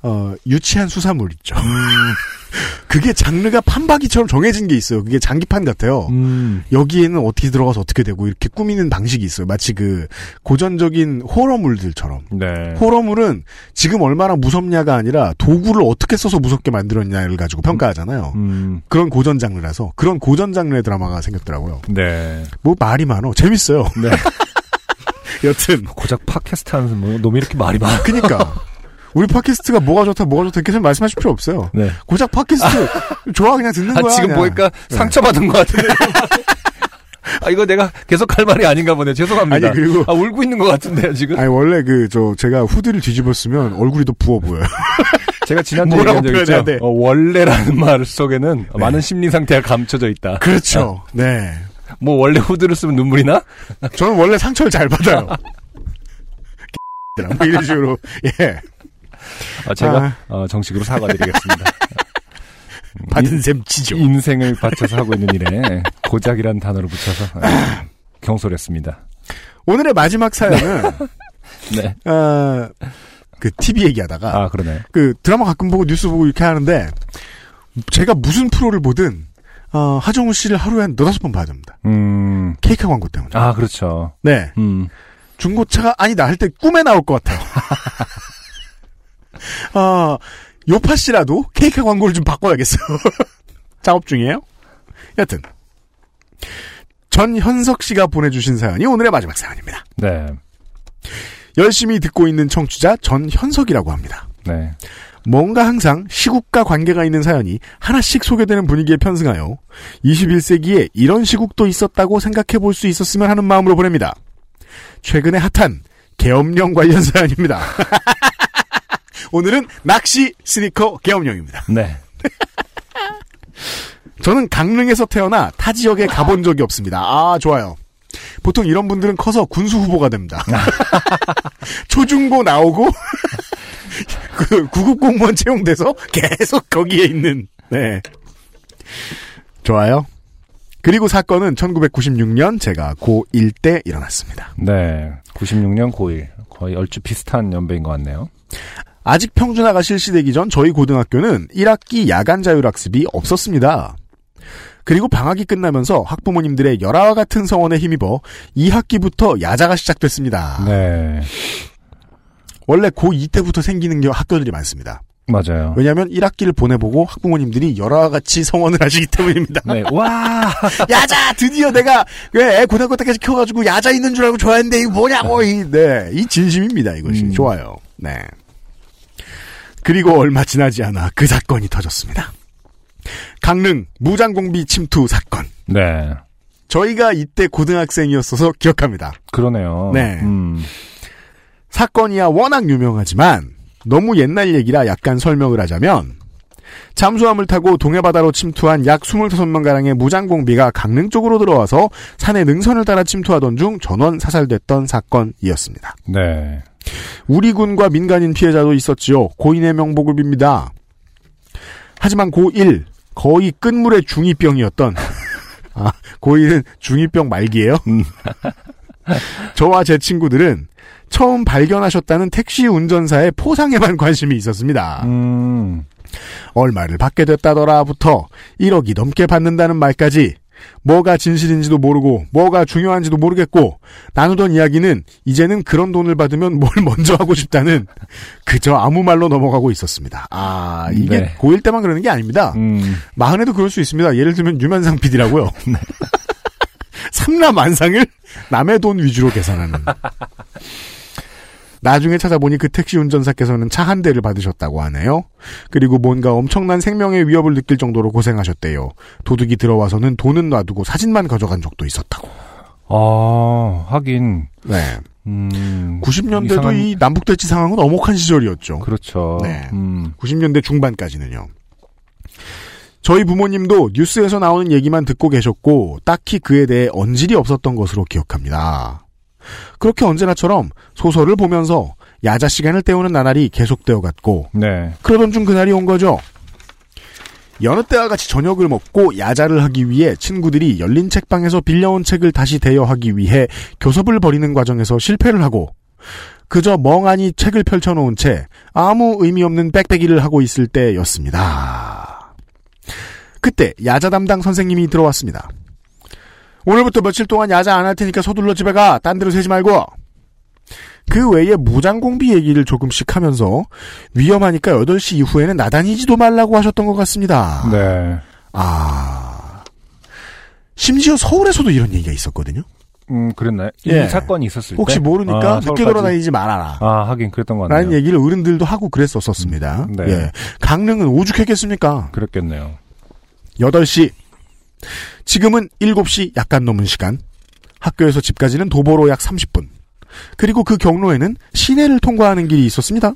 어, 유치한 수사물 있죠. 음. 그게 장르가 판박이처럼 정해진 게 있어요. 그게 장기판 같아요. 음. 여기에는 어떻게 들어가서 어떻게 되고 이렇게 꾸미는 방식이 있어요. 마치 그 고전적인 호러물들처럼. 네. 호러물은 지금 얼마나 무섭냐가 아니라 도구를 어떻게 써서 무섭게 만들었냐를 가지고 평가하잖아요. 음, 그런 고전 장르라서 그런 고전 장르의 드라마가 생겼더라고요. 네. 뭐 말이 많어. 재밌어요. 네. 여튼 고작 팟캐스트 하는 뭐 놈이 이렇게 말이 많아. 그니까 우리 팟캐스트가 뭐가 좋다 뭐가 좋다 이렇게 말씀하실 필요 없어요. 네. 고작 팟캐스트 좋아 그냥 듣는 아, 거야. 지금 그냥. 보니까 네. 상처받은 것 같은데. 아, 이거 내가 계속 할 말이 아닌가 보네. 죄송합니다. 아니, 그리고- 아, 울고 있는 것 같은데요, 지금? 아니 원래 그 저 제가 후드를 뒤집었으면 얼굴이 더 부어 보여요. 제가 지난주에 얘기한 적 있죠? 돼? 어, 원래라는 말 속에는 많은 심리 상태가 감춰져 있다. 그렇죠. 네. 뭐, 원래 후드를 쓰면 눈물이 나? 저는 원래 상처를 잘 받아요. 뭐 이런 식으로 예 아, 제가 아. 어, 정식으로 사과드리겠습니다. 받은 셈 치죠. 인생을 바쳐서 하고 있는 일에 고작이라는 단어를 붙여서 아, 경솔했습니다. 오늘의 마지막 사연은 네. 어, 그 TV 얘기하다가 아, 그러네. 그 드라마 가끔 보고 뉴스 보고 이렇게 하는데 제가 무슨 프로를 보든 어, 하정우 씨를 하루에 한 너다섯 번 봐야 됩니다. 음, 케이크 광고 때문에. 아, 그렇죠. 네. 음, 중고차가 아니다 할 때 꿈에 나올 것 같아요. 아, 요파 씨라도 케이크 광고를 좀 바꿔야겠어요. 작업 중이에요. 여튼 전현석 씨가 보내주신 사연이 오늘의 마지막 사연입니다. 네. 열심히 듣고 있는 청취자 전현석이라고 합니다. 네. 뭔가 항상 시국과 관계가 있는 사연이 하나씩 소개되는 분위기에 편승하여 21세기에 이런 시국도 있었다고 생각해 볼 수 있었으면 하는 마음으로 보냅니다. 최근에 핫한 계엄령 관련 사연입니다. 오늘은 낚시 스니커 계엄령입니다. 네. 저는 강릉에서 태어나 타 지역에 가본 적이 없습니다. 아, 좋아요. 보통 이런 분들은 커서 군수 후보가 됩니다. 초중고 나오고 그 구급 공무원 채용돼서 계속 거기에 있는 네. 좋아요. 그리고 사건은 1996년 제가 고1 때 일어났습니다. 네. 96년 고1. 거의 얼추 비슷한 연배인 것 같네요. 아직 평준화가 실시되기 전 저희 고등학교는 1학기 야간 자율학습이 없었습니다. 그리고 방학이 끝나면서 학부모님들의 열화와 같은 성원에 힘입어 2학기부터 야자가 시작됐습니다. 네. 원래 고2 때부터 생기는 게 학교들이 많습니다. 맞아요. 왜냐하면 1학기를 보내보고 학부모님들이 열화와 같이 성원을 하시기 때문입니다. 네. 와! 야자 드디어 내가 왜애 고등학교 때까지 키워가지고 야자 있는 줄 알고 좋아했는데 이거 뭐냐고 이, 네, 이 진심입니다 이것이 음. 좋아요. 네. 그리고 얼마 지나지 않아 그 사건이 터졌습니다. 강릉 무장공비 침투 사건. 네. 저희가 이때 고등학생이었어서 기억합니다. 그러네요. 네. 음. 사건이야 워낙 유명하지만 너무 옛날 얘기라 약간 설명을 하자면 잠수함을 타고 동해바다로 침투한 약 25명가량의 무장공비가 강릉 쪽으로 들어와서 산의 능선을 따라 침투하던 중 전원 사살됐던 사건이었습니다. 네. 우리 군과 민간인 피해자도 있었지요. 고인의 명복을 빕니다. 하지만 고1 거의 끝물의 중2병이었던 아, 고1은 중2병 말기예요. 저와 제 친구들은 처음 발견하셨다는 택시 운전사의 포상에만 관심이 있었습니다. 음. 얼마를 받게 됐다더라부터 1억이 넘게 받는다는 말까지 뭐가 진실인지도 모르고 뭐가 중요한지도 모르겠고 나누던 이야기는 이제는 그런 돈을 받으면 뭘 먼저 하고 싶다는 그저 아무 말로 넘어가고 있었습니다. 아 이게 네. 고1 때만 그러는 게 아닙니다. 음, 마흔에도 그럴 수 있습니다. 예를 들면 유면상 PD라고요. 삼라만상을 남의 돈 위주로 계산하는. 나중에 찾아보니 그 택시 운전사께서는 차 한 대를 받으셨다고 하네요. 그리고 뭔가 엄청난 생명의 위협을 느낄 정도로 고생하셨대요. 도둑이 들어와서는 돈은 놔두고 사진만 가져간 적도 있었다고. 아, 하긴, 네. 음. 90년대도 이상한- 이 남북대치 상황은 엄혹한 시절이었죠. 그렇죠. 네. 음, 90년대 중반까지는요. 저희 부모님도 뉴스에서 나오는 얘기만 듣고 계셨고 딱히 그에 대해 언질이 없었던 것으로 기억합니다. 그렇게 언제나처럼 소설을 보면서 야자 시간을 때우는 나날이 계속되어 갔고 네. 그러던 중 그날이 온 거죠. 여느 때와 같이 저녁을 먹고 야자를 하기 위해 친구들이 열린 책방에서 빌려온 책을 다시 대여하기 위해 교섭을 벌이는 과정에서 실패를 하고 그저 멍하니 책을 펼쳐놓은 채 아무 의미 없는 빽빽이를 하고 있을 때였습니다. 그때 야자 담당 선생님이 들어왔습니다. 오늘부터 며칠 동안 야자 안 할 테니까 서둘러 집에 가. 딴 데로 새지 말고. 그 외에 무장공비 얘기를 조금씩 하면서 위험하니까 8시 이후에는 나다니지도 말라고 하셨던 것 같습니다. 네. 아. 심지어 서울에서도 이런 얘기가 있었거든요. 음, 그랬나요? 예. 이 사건이 있었을 때. 혹시 모르니까 아, 늦게. 돌아다니지 말아라. 아, 하긴 그랬던 것 같네요. 라는 얘기를 어른들도 하고 그랬었었습니다. 네. 예. 강릉은 오죽했겠습니까? 그랬겠네요. 8시. 지금은 7시 약간 넘은 시간. 학교에서 집까지는 도보로 약 30분. 그리고 그 경로에는 시내를 통과하는 길이 있었습니다.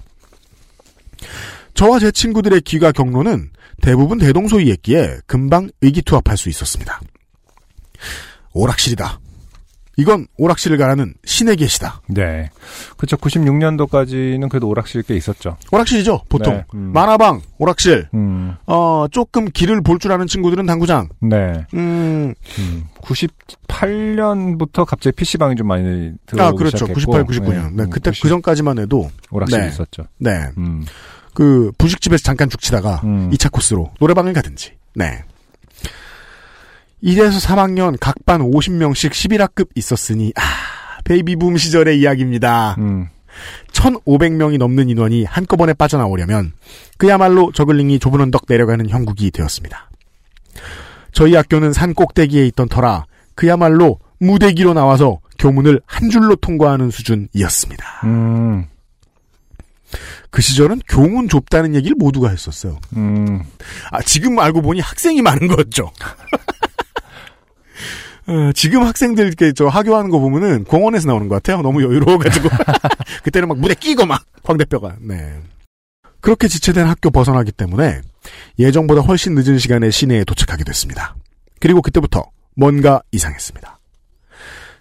저와 제 친구들의 귀가 경로는 대부분 대동소이했기에 금방 의기투합할 수 있었습니다. 오락실이다. 이건 오락실을 가라는 신의 계시다. 네. 그쵸. 96년도까지는 그래도 오락실 꽤 있었죠. 오락실이죠, 보통. 네, 음. 만화방, 오락실. 음, 어, 조금 길을 볼 줄 아는 친구들은 당구장. 네. 음, 음, 98년부터 갑자기 PC방이 좀 많이 들어오기 아, 그렇죠. 시작했고. 98, 99년. 네, 음, 그때 90 그 전까지만 해도 오락실이 네. 있었죠. 네. 음, 그 부식집에서 잠깐 죽치다가 음. 2차 코스로 노래방을 가든지. 네. 1에서 3학년 각 반 50명씩 11학급 있었으니 아, 베이비붐 시절의 이야기입니다. 음, 1,500명이 넘는 인원이 한꺼번에 빠져나오려면 그야말로 저글링이 좁은 언덕 내려가는 형국이 되었습니다. 저희 학교는 산 꼭대기에 있던 터라 그야말로 무대기로 나와서 교문을 한 줄로 통과하는 수준이었습니다. 음, 그 시절은 교문 좁다는 얘기를 모두가 했었어요. 음, 아, 지금 알고 보니 학생이 많은 거죠. 어, 지금 학생들 이렇게 저 하교하는 거 보면은 공원에서 나오는 것 같아요. 너무 여유로워가지고 그때는 막 무대 끼고 막 광대뼈가. 네. 그렇게 지체된 학교 벗어나기 때문에 예정보다 훨씬 늦은 시간에 시내에 도착하게 됐습니다. 그리고 그때부터 뭔가 이상했습니다.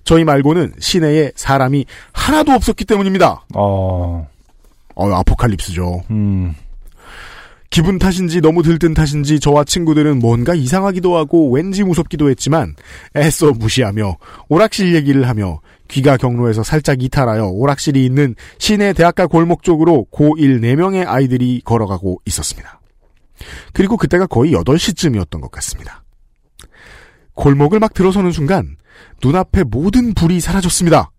저희 말고는 시내에 사람이 하나도 없었기 때문입니다. 어, 어, 아포칼립스죠. 음, 기분 탓인지 너무 들뜬 탓인지 저와 친구들은 뭔가 이상하기도 하고 왠지 무섭기도 했지만 애써 무시하며 오락실 얘기를 하며 귀가 경로에서 살짝 이탈하여 오락실이 있는 시내 대학가 골목 쪽으로 고1 4명의 아이들이 걸어가고 있었습니다. 그리고 그때가 거의 8시쯤이었던 것 같습니다. 골목을 막 들어서는 순간 눈앞에 모든 불이 사라졌습니다.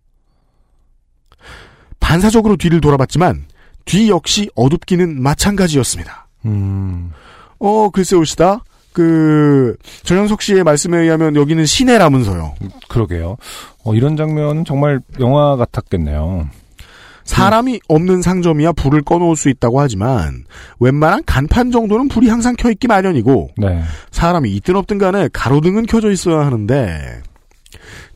반사적으로 뒤를 돌아봤지만 뒤 역시 어둡기는 마찬가지였습니다. 음, 어, 글쎄 옳시다. 그, 전현석 씨의 말씀에 의하면 여기는 시내라면서요. 그러게요. 어, 이런 장면은 정말 영화 같았겠네요. 사람이 없는 상점이야 불을 꺼놓을 수 있다고 하지만, 웬만한 간판 정도는 불이 항상 켜있기 마련이고, 네. 사람이 있든 없든 간에 가로등은 켜져 있어야 하는데,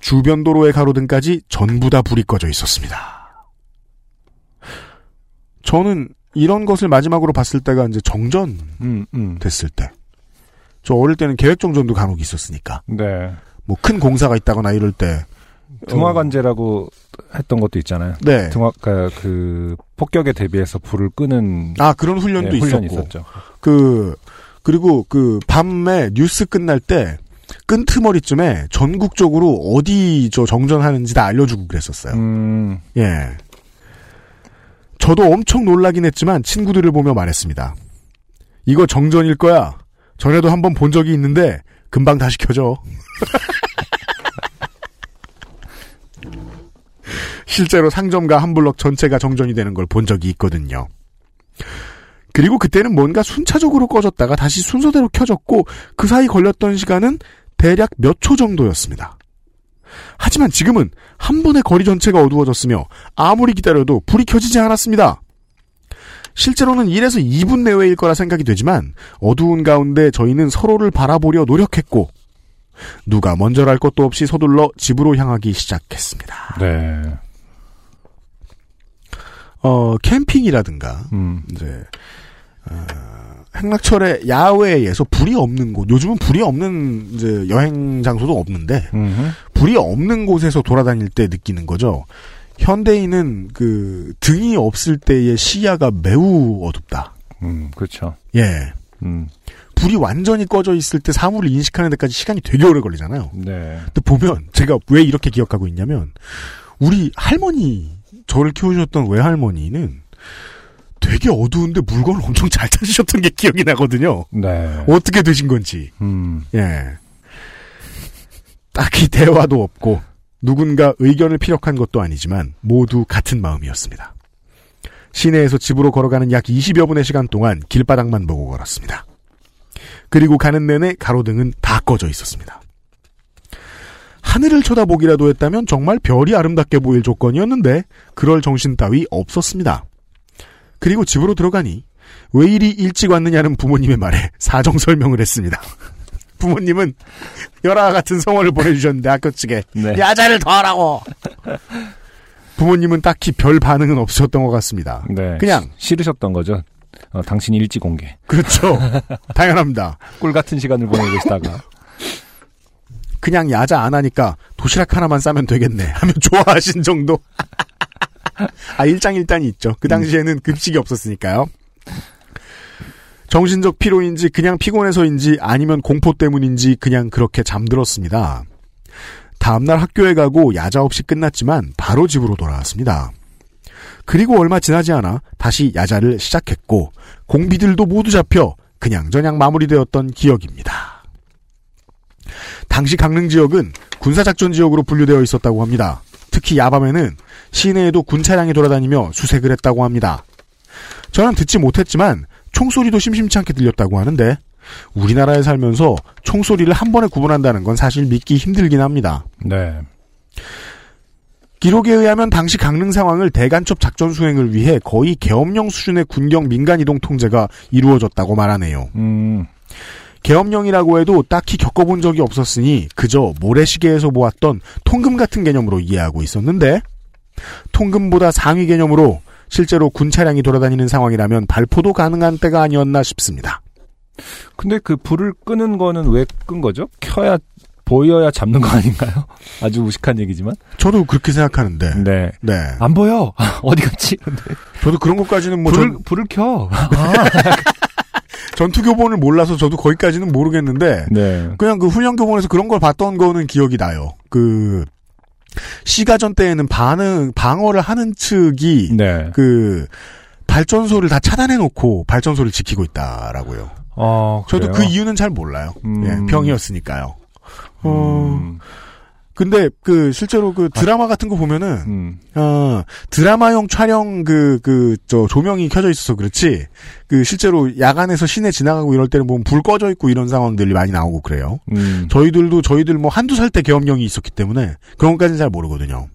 주변 도로의 가로등까지 전부 다 불이 꺼져 있었습니다. 저는 이런 것을 마지막으로 봤을 때가 이제 정전 음, 음. 됐을 때. 저 어릴 때는 계획 정전도 간혹 있었으니까. 네. 뭐 큰 공사가 있다거나 이럴 때. 등화관제라고 했던 것도 있잖아요. 네. 등화, 그, 그, 폭격에 대비해서 불을 끄는. 아, 그런 훈련도 네, 훈련이 있었고. 있었죠. 그, 그리고 그 밤에 뉴스 끝날 때 끈트머리쯤에 전국적으로 어디 저 정전하는지 다 알려주고 그랬었어요. 음, 예. 저도 엄청 놀라긴 했지만 친구들을 보며 말했습니다. 이거 정전일 거야. 전에도 한번 본 적이 있는데 금방 다시 켜져. 실제로 상점과 한 블럭 전체가 정전이 되는 걸 본 적이 있거든요. 그리고 그때는 뭔가 순차적으로 꺼졌다가 다시 순서대로 켜졌고 그 사이 걸렸던 시간은 대략 몇 초 정도였습니다. 하지만 지금은 한 번에 거리 전체가 어두워졌으며 아무리 기다려도 불이 켜지지 않았습니다. 실제로는 1에서 2분 내외일 거라 생각이 되지만 어두운 가운데 저희는 서로를 바라보려 노력했고 누가 먼저랄 것도 없이 서둘러 집으로 향하기 시작했습니다. 네. 어, 캠핑이라든가 음. 이제 어, 행락철에 야외에서 불이 없는 곳, 요즘은 불이 없는 이제 여행 장소도 없는데 음흠. 불이 없는 곳에서 돌아다닐 때 느끼는 거죠. 현대인은 그 등이 없을 때의 시야가 매우 어둡다. 음, 그렇죠. 예. 음. 불이 완전히 꺼져 있을 때 사물을 인식하는 데까지 시간이 되게 오래 걸리잖아요. 네. 근데 보면 제가 왜 이렇게 기억하고 있냐면 우리 할머니 저를 키우셨던 외할머니는 되게 어두운데 물건을 엄청 잘 찾으셨던 게 기억이 나거든요. 네. 어떻게 되신 건지. 음. 예. 딱히 대화도 없고 누군가 의견을 피력한 것도 아니지만 모두 같은 마음이었습니다. 시내에서 집으로 걸어가는 약 20여 분의 시간 동안 길바닥만 보고 걸었습니다. 그리고 가는 내내 가로등은 다 꺼져 있었습니다. 하늘을 쳐다보기라도 했다면 정말 별이 아름답게 보일 조건이었는데 그럴 정신 따위 없었습니다. 그리고 집으로 들어가니 왜 이리 일찍 왔느냐는 부모님의 말에 사정 설명을 했습니다. 부모님은 열화 같은 성원을 보내주셨는데 학교 측에 네. 야자를 더 하라고. 부모님은 딱히 별 반응은 없으셨던 것 같습니다. 네. 그냥 시- 싫으셨던 거죠. 어, 당신이 일찍 공개. 그렇죠. 당연합니다. 꿀 같은 시간을 보내고 계시다가. 그냥 야자 안 하니까 도시락 하나만 싸면 되겠네 하면 좋아하신 정도. 아 일장일단이 있죠. 그 당시에는 급식이 없었으니까요. 정신적 피로인지 그냥 피곤해서인지 아니면 공포 때문인지 그냥 그렇게 잠들었습니다. 다음날 학교에 가고 야자 없이 끝났지만 바로 집으로 돌아왔습니다. 그리고 얼마 지나지 않아 다시 야자를 시작했고 공비들도 모두 잡혀 그냥저냥 마무리되었던 기억입니다. 당시 강릉 지역은 군사작전 지역으로 분류되어 있었다고 합니다. 특히 야밤에는 시내에도 군 차량이 돌아다니며 수색을 했다고 합니다. 저는 듣지 못했지만 총소리도 심심치 않게 들렸다고 하는데 우리나라에 살면서 총소리를 한 번에 구분한다는 건 사실 믿기 힘들긴 합니다. 네. 기록에 의하면 당시 강릉 상황을 대간첩 작전 수행을 위해 거의 계엄령 수준의 군경 민간 이동 통제가 이루어졌다고 말하네요. 음. 계엄령이라고 해도 딱히 겪어본 적이 없었으니 그저 모래시계에서 보았던 통금 같은 개념으로 이해하고 있었는데 통금보다 상위 개념으로 실제로 군 차량이 돌아다니는 상황이라면 발포도 가능한 때가 아니었나 싶습니다. 근데 그 불을 끄는 거는 왜 끈 거죠? 켜야 보여야 잡는 거 아닌가요? 아주 무식한 얘기지만. 저도 그렇게 생각하는데. 네. 네. 안 보여. 어디 갔지? 근데 저도 그런 것까지는 뭐 불을 전, 불을 켜. 전투 교본을 몰라서 저도 거기까지는 모르겠는데 네. 그냥 그 훈련 교본에서 그런 걸 봤던 거는 기억이 나요. 그 시가전 때에는 반응 방어를 하는 측이 네. 그 발전소를 다 차단해 놓고 발전소를 지키고 있다라고요. 어, 저도? 그 이유는 잘 몰라요. 음. 예, 병이었으니까요. 어, 음. 근데 그 실제로 그 드라마 같은 거 보면은 음. 어 드라마용 촬영 그 그 저 조명이 켜져 있어서 그렇지 그 실제로 야간에서 시내 지나가고 이럴 때는 보면 불 꺼져 있고 이런 상황들이 많이 나오고 그래요. 음. 저희들도 저희들 뭐 한두 살 때 계엄령이 있었기 때문에 그런 것까지는 잘 모르거든요.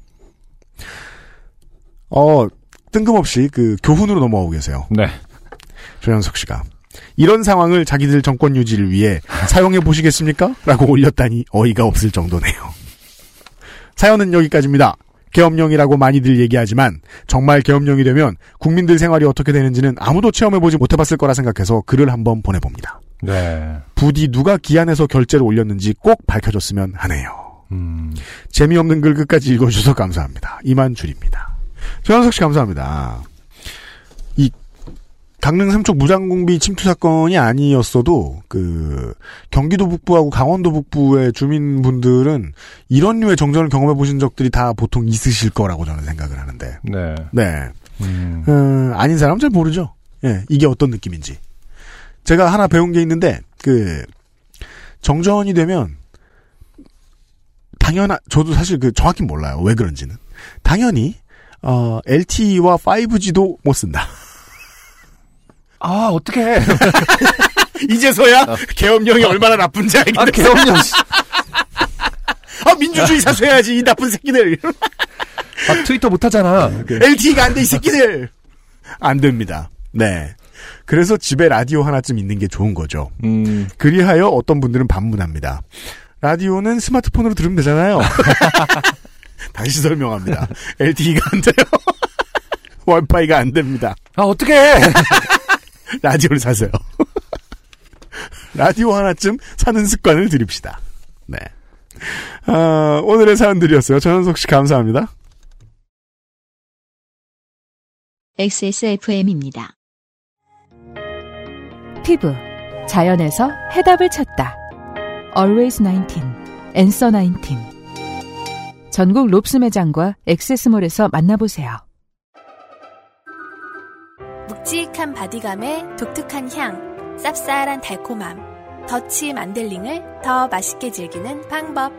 어 뜬금없이 그 교훈으로 넘어오고 계세요. 네. 조현석 씨가 이런 상황을 자기들 정권 유지를 위해 사용해 보시겠습니까? 라고 올렸다니 어이가 없을 정도네요. 사연은 여기까지입니다. 계엄령이라고 많이들 얘기하지만 정말 계엄령이 되면 국민들 생활이 어떻게 되는지는 아무도 체험해보지 못해봤을 거라 생각해서 글을 한번 보내봅니다. 네. 부디 누가 기한해서 결제를 올렸는지 꼭 밝혀줬으면 하네요. 음. 재미없는 글 끝까지 읽어주셔서 감사합니다. 이만 줄입니다. 조현석 씨 감사합니다. 이 강릉 삼척 무장공비 침투 사건이 아니었어도 그 경기도 북부하고 강원도 북부의 주민분들은 이런 류의 정전을 경험해 보신 적들이 다 보통 있으실 거라고 저는 생각을 하는데 네. 네 음. 음, 아닌 사람은 잘 모르죠. 예, 이게 어떤 느낌인지. 제가 하나 배운 게 있는데, 그, 정전이 되면 당연한 저도 사실 그 정확히 몰라요. 왜 그런지는. 당연히 어, LTE와 5G도 못 쓴다. 아, 어떡해. 이제서야 계엄령이 얼마나 나쁜지 알게 아. 계엄령. 씨. 아, 민주주의 사수해야지, 이 나쁜 새끼들. 아, 트위터 못하잖아. LTE가 안 돼, 이 새끼들! 안 됩니다. 네. 그래서 집에 라디오 하나쯤 있는 게 좋은 거죠. 음, 그리하여 어떤 분들은 반문합니다. 라디오는 스마트폰으로 들으면 되잖아요. 다시 설명합니다. LTE가 안 돼요. 와이파이가 안 됩니다. 아, 어떡해. 라디오를 사세요. 라디오 하나쯤 사는 습관을 들입시다. 네. 아, 오늘의 사연들이었어요. 전현석 씨 감사합니다. XSFM입니다. 피부. 자연에서 해답을 찾다. Always 19. Answer 19. 전국 롭스 매장과 XS몰에서 만나보세요. 묵직한 바디감에 독특한 향, 쌉쌀한 달콤함, 더치 만델링을 더 맛있게 즐기는 방법.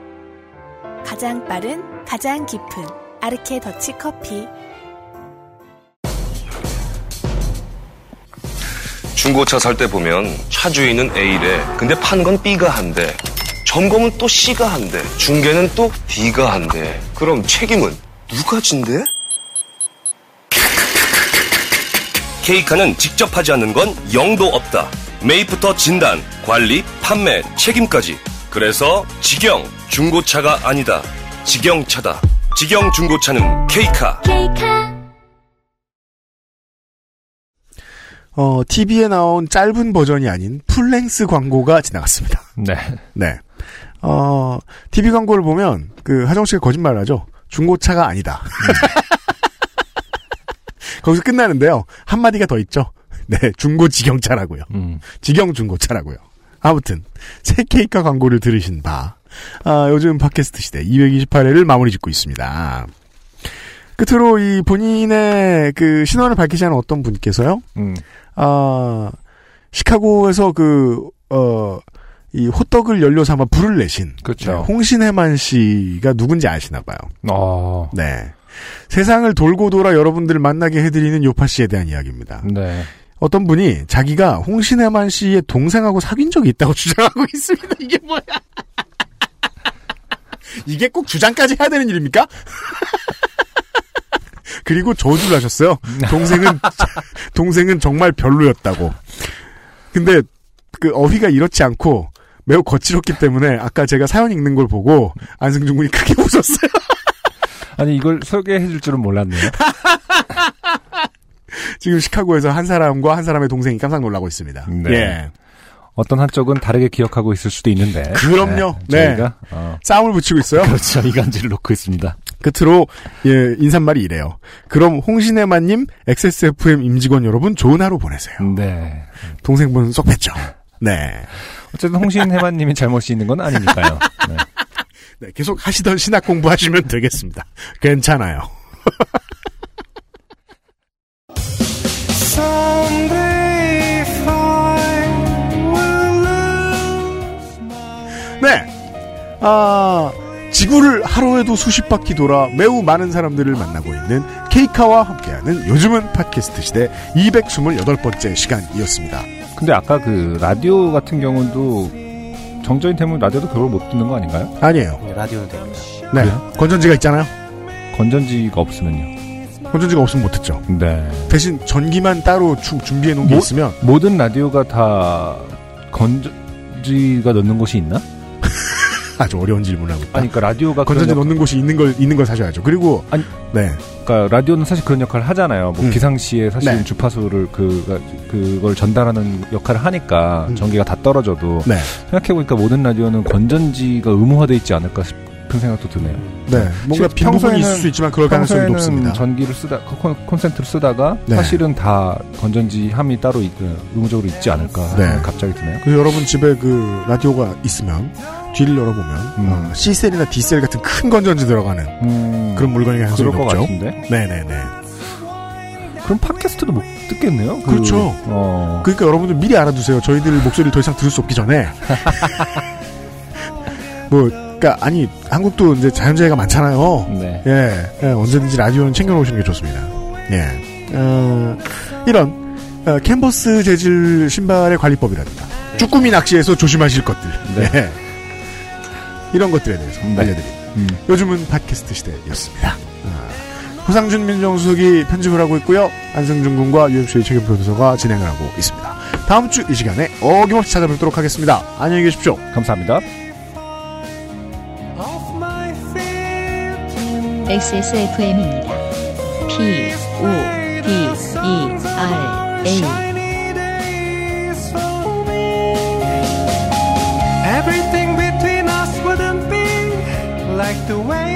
가장 빠른, 가장 깊은 아르케 더치 커피. 중고차 살 때 보면 차 주인은 A래. 근데 판건 B가 한대. 점검은 또 C가 한대. 중개는 또 D가 한대. 그럼 책임은 누가 진대? 케이카는 직접 하지 않는 건 영도 없다. 매입부터 진단, 관리, 판매, 책임까지. 그래서 직영 중고차가 아니다. 직영차다. 직영 중고차는 케이카. 케이카 어, TV에 나온 짧은 버전이 아닌 풀랭스 광고가 지나갔습니다. 네. 네. 어, TV 광고를 보면, 그, 하정 씨가 거짓말 하죠. 중고차가 아니다. 거기서 끝나는데요. 한마디가 더 있죠. 네, 중고 직영차라고요. 음. 직영 중고차라고요. 아무튼, 새 케이카 광고를 들으신 바, 아, 요즘 팟캐스트 시대 228회를 마무리 짓고 있습니다. 끝으로 이 본인의 그 신원을 밝히지 않은 어떤 분께서요, 음. 아, 시카고에서 그, 어, 이 호떡을 연료 삼아 불을 내신. 그렇죠. 네, 홍신혜만 씨가 누군지 아시나 봐요. 어. 네. 세상을 돌고 돌아 여러분들을 만나게 해드리는 요파 씨에 대한 이야기입니다. 네. 어떤 분이 자기가 홍신혜만 씨의 동생하고 사귄 적이 있다고 주장하고 있습니다. 이게 뭐야? 이게 꼭 주장까지 해야 되는 일입니까? 그리고 저주를 하셨어요. 동생은 동생은 정말 별로였다고. 근데 그 어휘가 이렇지 않고 매우 거칠었기 때문에 아까 제가 사연 읽는 걸 보고 안승준 군이 크게 웃었어요. 아니, 이걸 소개해 줄 줄은 몰랐네요. 지금 시카고에서 한 사람과 한 사람의 동생이 깜짝 놀라고 있습니다. 네. 예. 어떤 한쪽은 다르게 기억하고 있을 수도 있는데. 그럼요. 네. 네. 저희가, 어, 싸움을 붙이고 있어요. 그렇죠. 이간질을 놓고 있습니다. 끝으로 예, 인사말이 이래요. 그럼 홍신혜만님, XSFM 임직원 여러분 좋은 하루 보내세요. 네. 동생분 쏙 뺐죠. 네. 어쨌든 홍신혜만님이 잘못이 있는 건 아니니까요. 네. 네, 계속 하시던 신학 공부하시면 되겠습니다. 괜찮아요. 네. 아, 지구를 하루에도 수십 바퀴 돌아 매우 많은 사람들을 만나고 있는 케이카와 함께하는 요즘은 팟캐스트 시대 228번째 시간이었습니다. 근데 아까 그 라디오 같은 경우도 정전이 되면 라디오도 그걸 못 듣는 거 아닌가요? 아니에요. 네, 라디오는 됩니다. 네. 그래요? 건전지가 있잖아요. 건전지가 없으면요. 건전지가 없으면 못 듣죠. 네. 대신 전기만 따로 주- 준비해 놓은 게 뭐- 있으면 모든 라디오가 다 건전지가 넣는 곳이 있나? 아주 어려운 질문을 하고 있다. 아니, 그러니까 라디오가 건전지 넣는 곳이 있는 걸 있는 걸 사셔야죠. 그리고 아니, 네. 그러니까 라디오는 사실 그런 역할을 하잖아요. 뭐 음. 비상시에 사실 네. 주파수를 그 그걸 전달하는 역할을 하니까 음. 전기가 다 떨어져도 네. 생각해 보니까 모든 라디오는 건전지가 의무화돼 있지 않을까 싶은 생각도 드네요. 네. 뭔가 실- 빈 부분이 평소에는- 있을 수 있지만 그럴 가능성이 높습니다. 전기를 쓰다 콘, 콘센트를 쓰다가 네. 사실은 다 건전지 함이 따로 있, 의무적으로 있지 않을까 네. 갑자기 드네요. 그 여러분 집에 그 라디오가 있으면 뒤를 열어보면 음. 어, C셀이나 D셀 같은 큰 건전지 들어가는 음, 그런 물건이 가능성이 그럴 것 높죠. 같은데. 네네네. 그럼 팟캐스트도 못 듣겠네요. 그- 그렇죠. 어. 그러니까 여러분들 미리 알아두세요. 저희들 목소리를 더 이상 들을 수 없기 전에 뭐, 그니까, 아니, 한국도 이제 자연재해가 많잖아요. 네. 예, 예, 언제든지 라디오는 챙겨놓으시는 게 좋습니다. 예. 어, 이런, 어, 캔버스 재질 신발의 관리법이라든가, 쭈꾸미 낚시에서 조심하실 것들. 네. 예. 이런 것들에 대해서 네. 알려드립니다. 음. 요즘은 팟캐스트 시대였습니다. 아, 호상준 민정수석이 편집을 하고 있고요. 안승준 군과 UMC의 책임 프로듀서가 진행을 하고 있습니다. 다음 주 이 시간에 어김없이 찾아뵙도록 하겠습니다. 안녕히 계십시오. 감사합니다. XSFM입니다. P, O, D, E, R, A. like the way.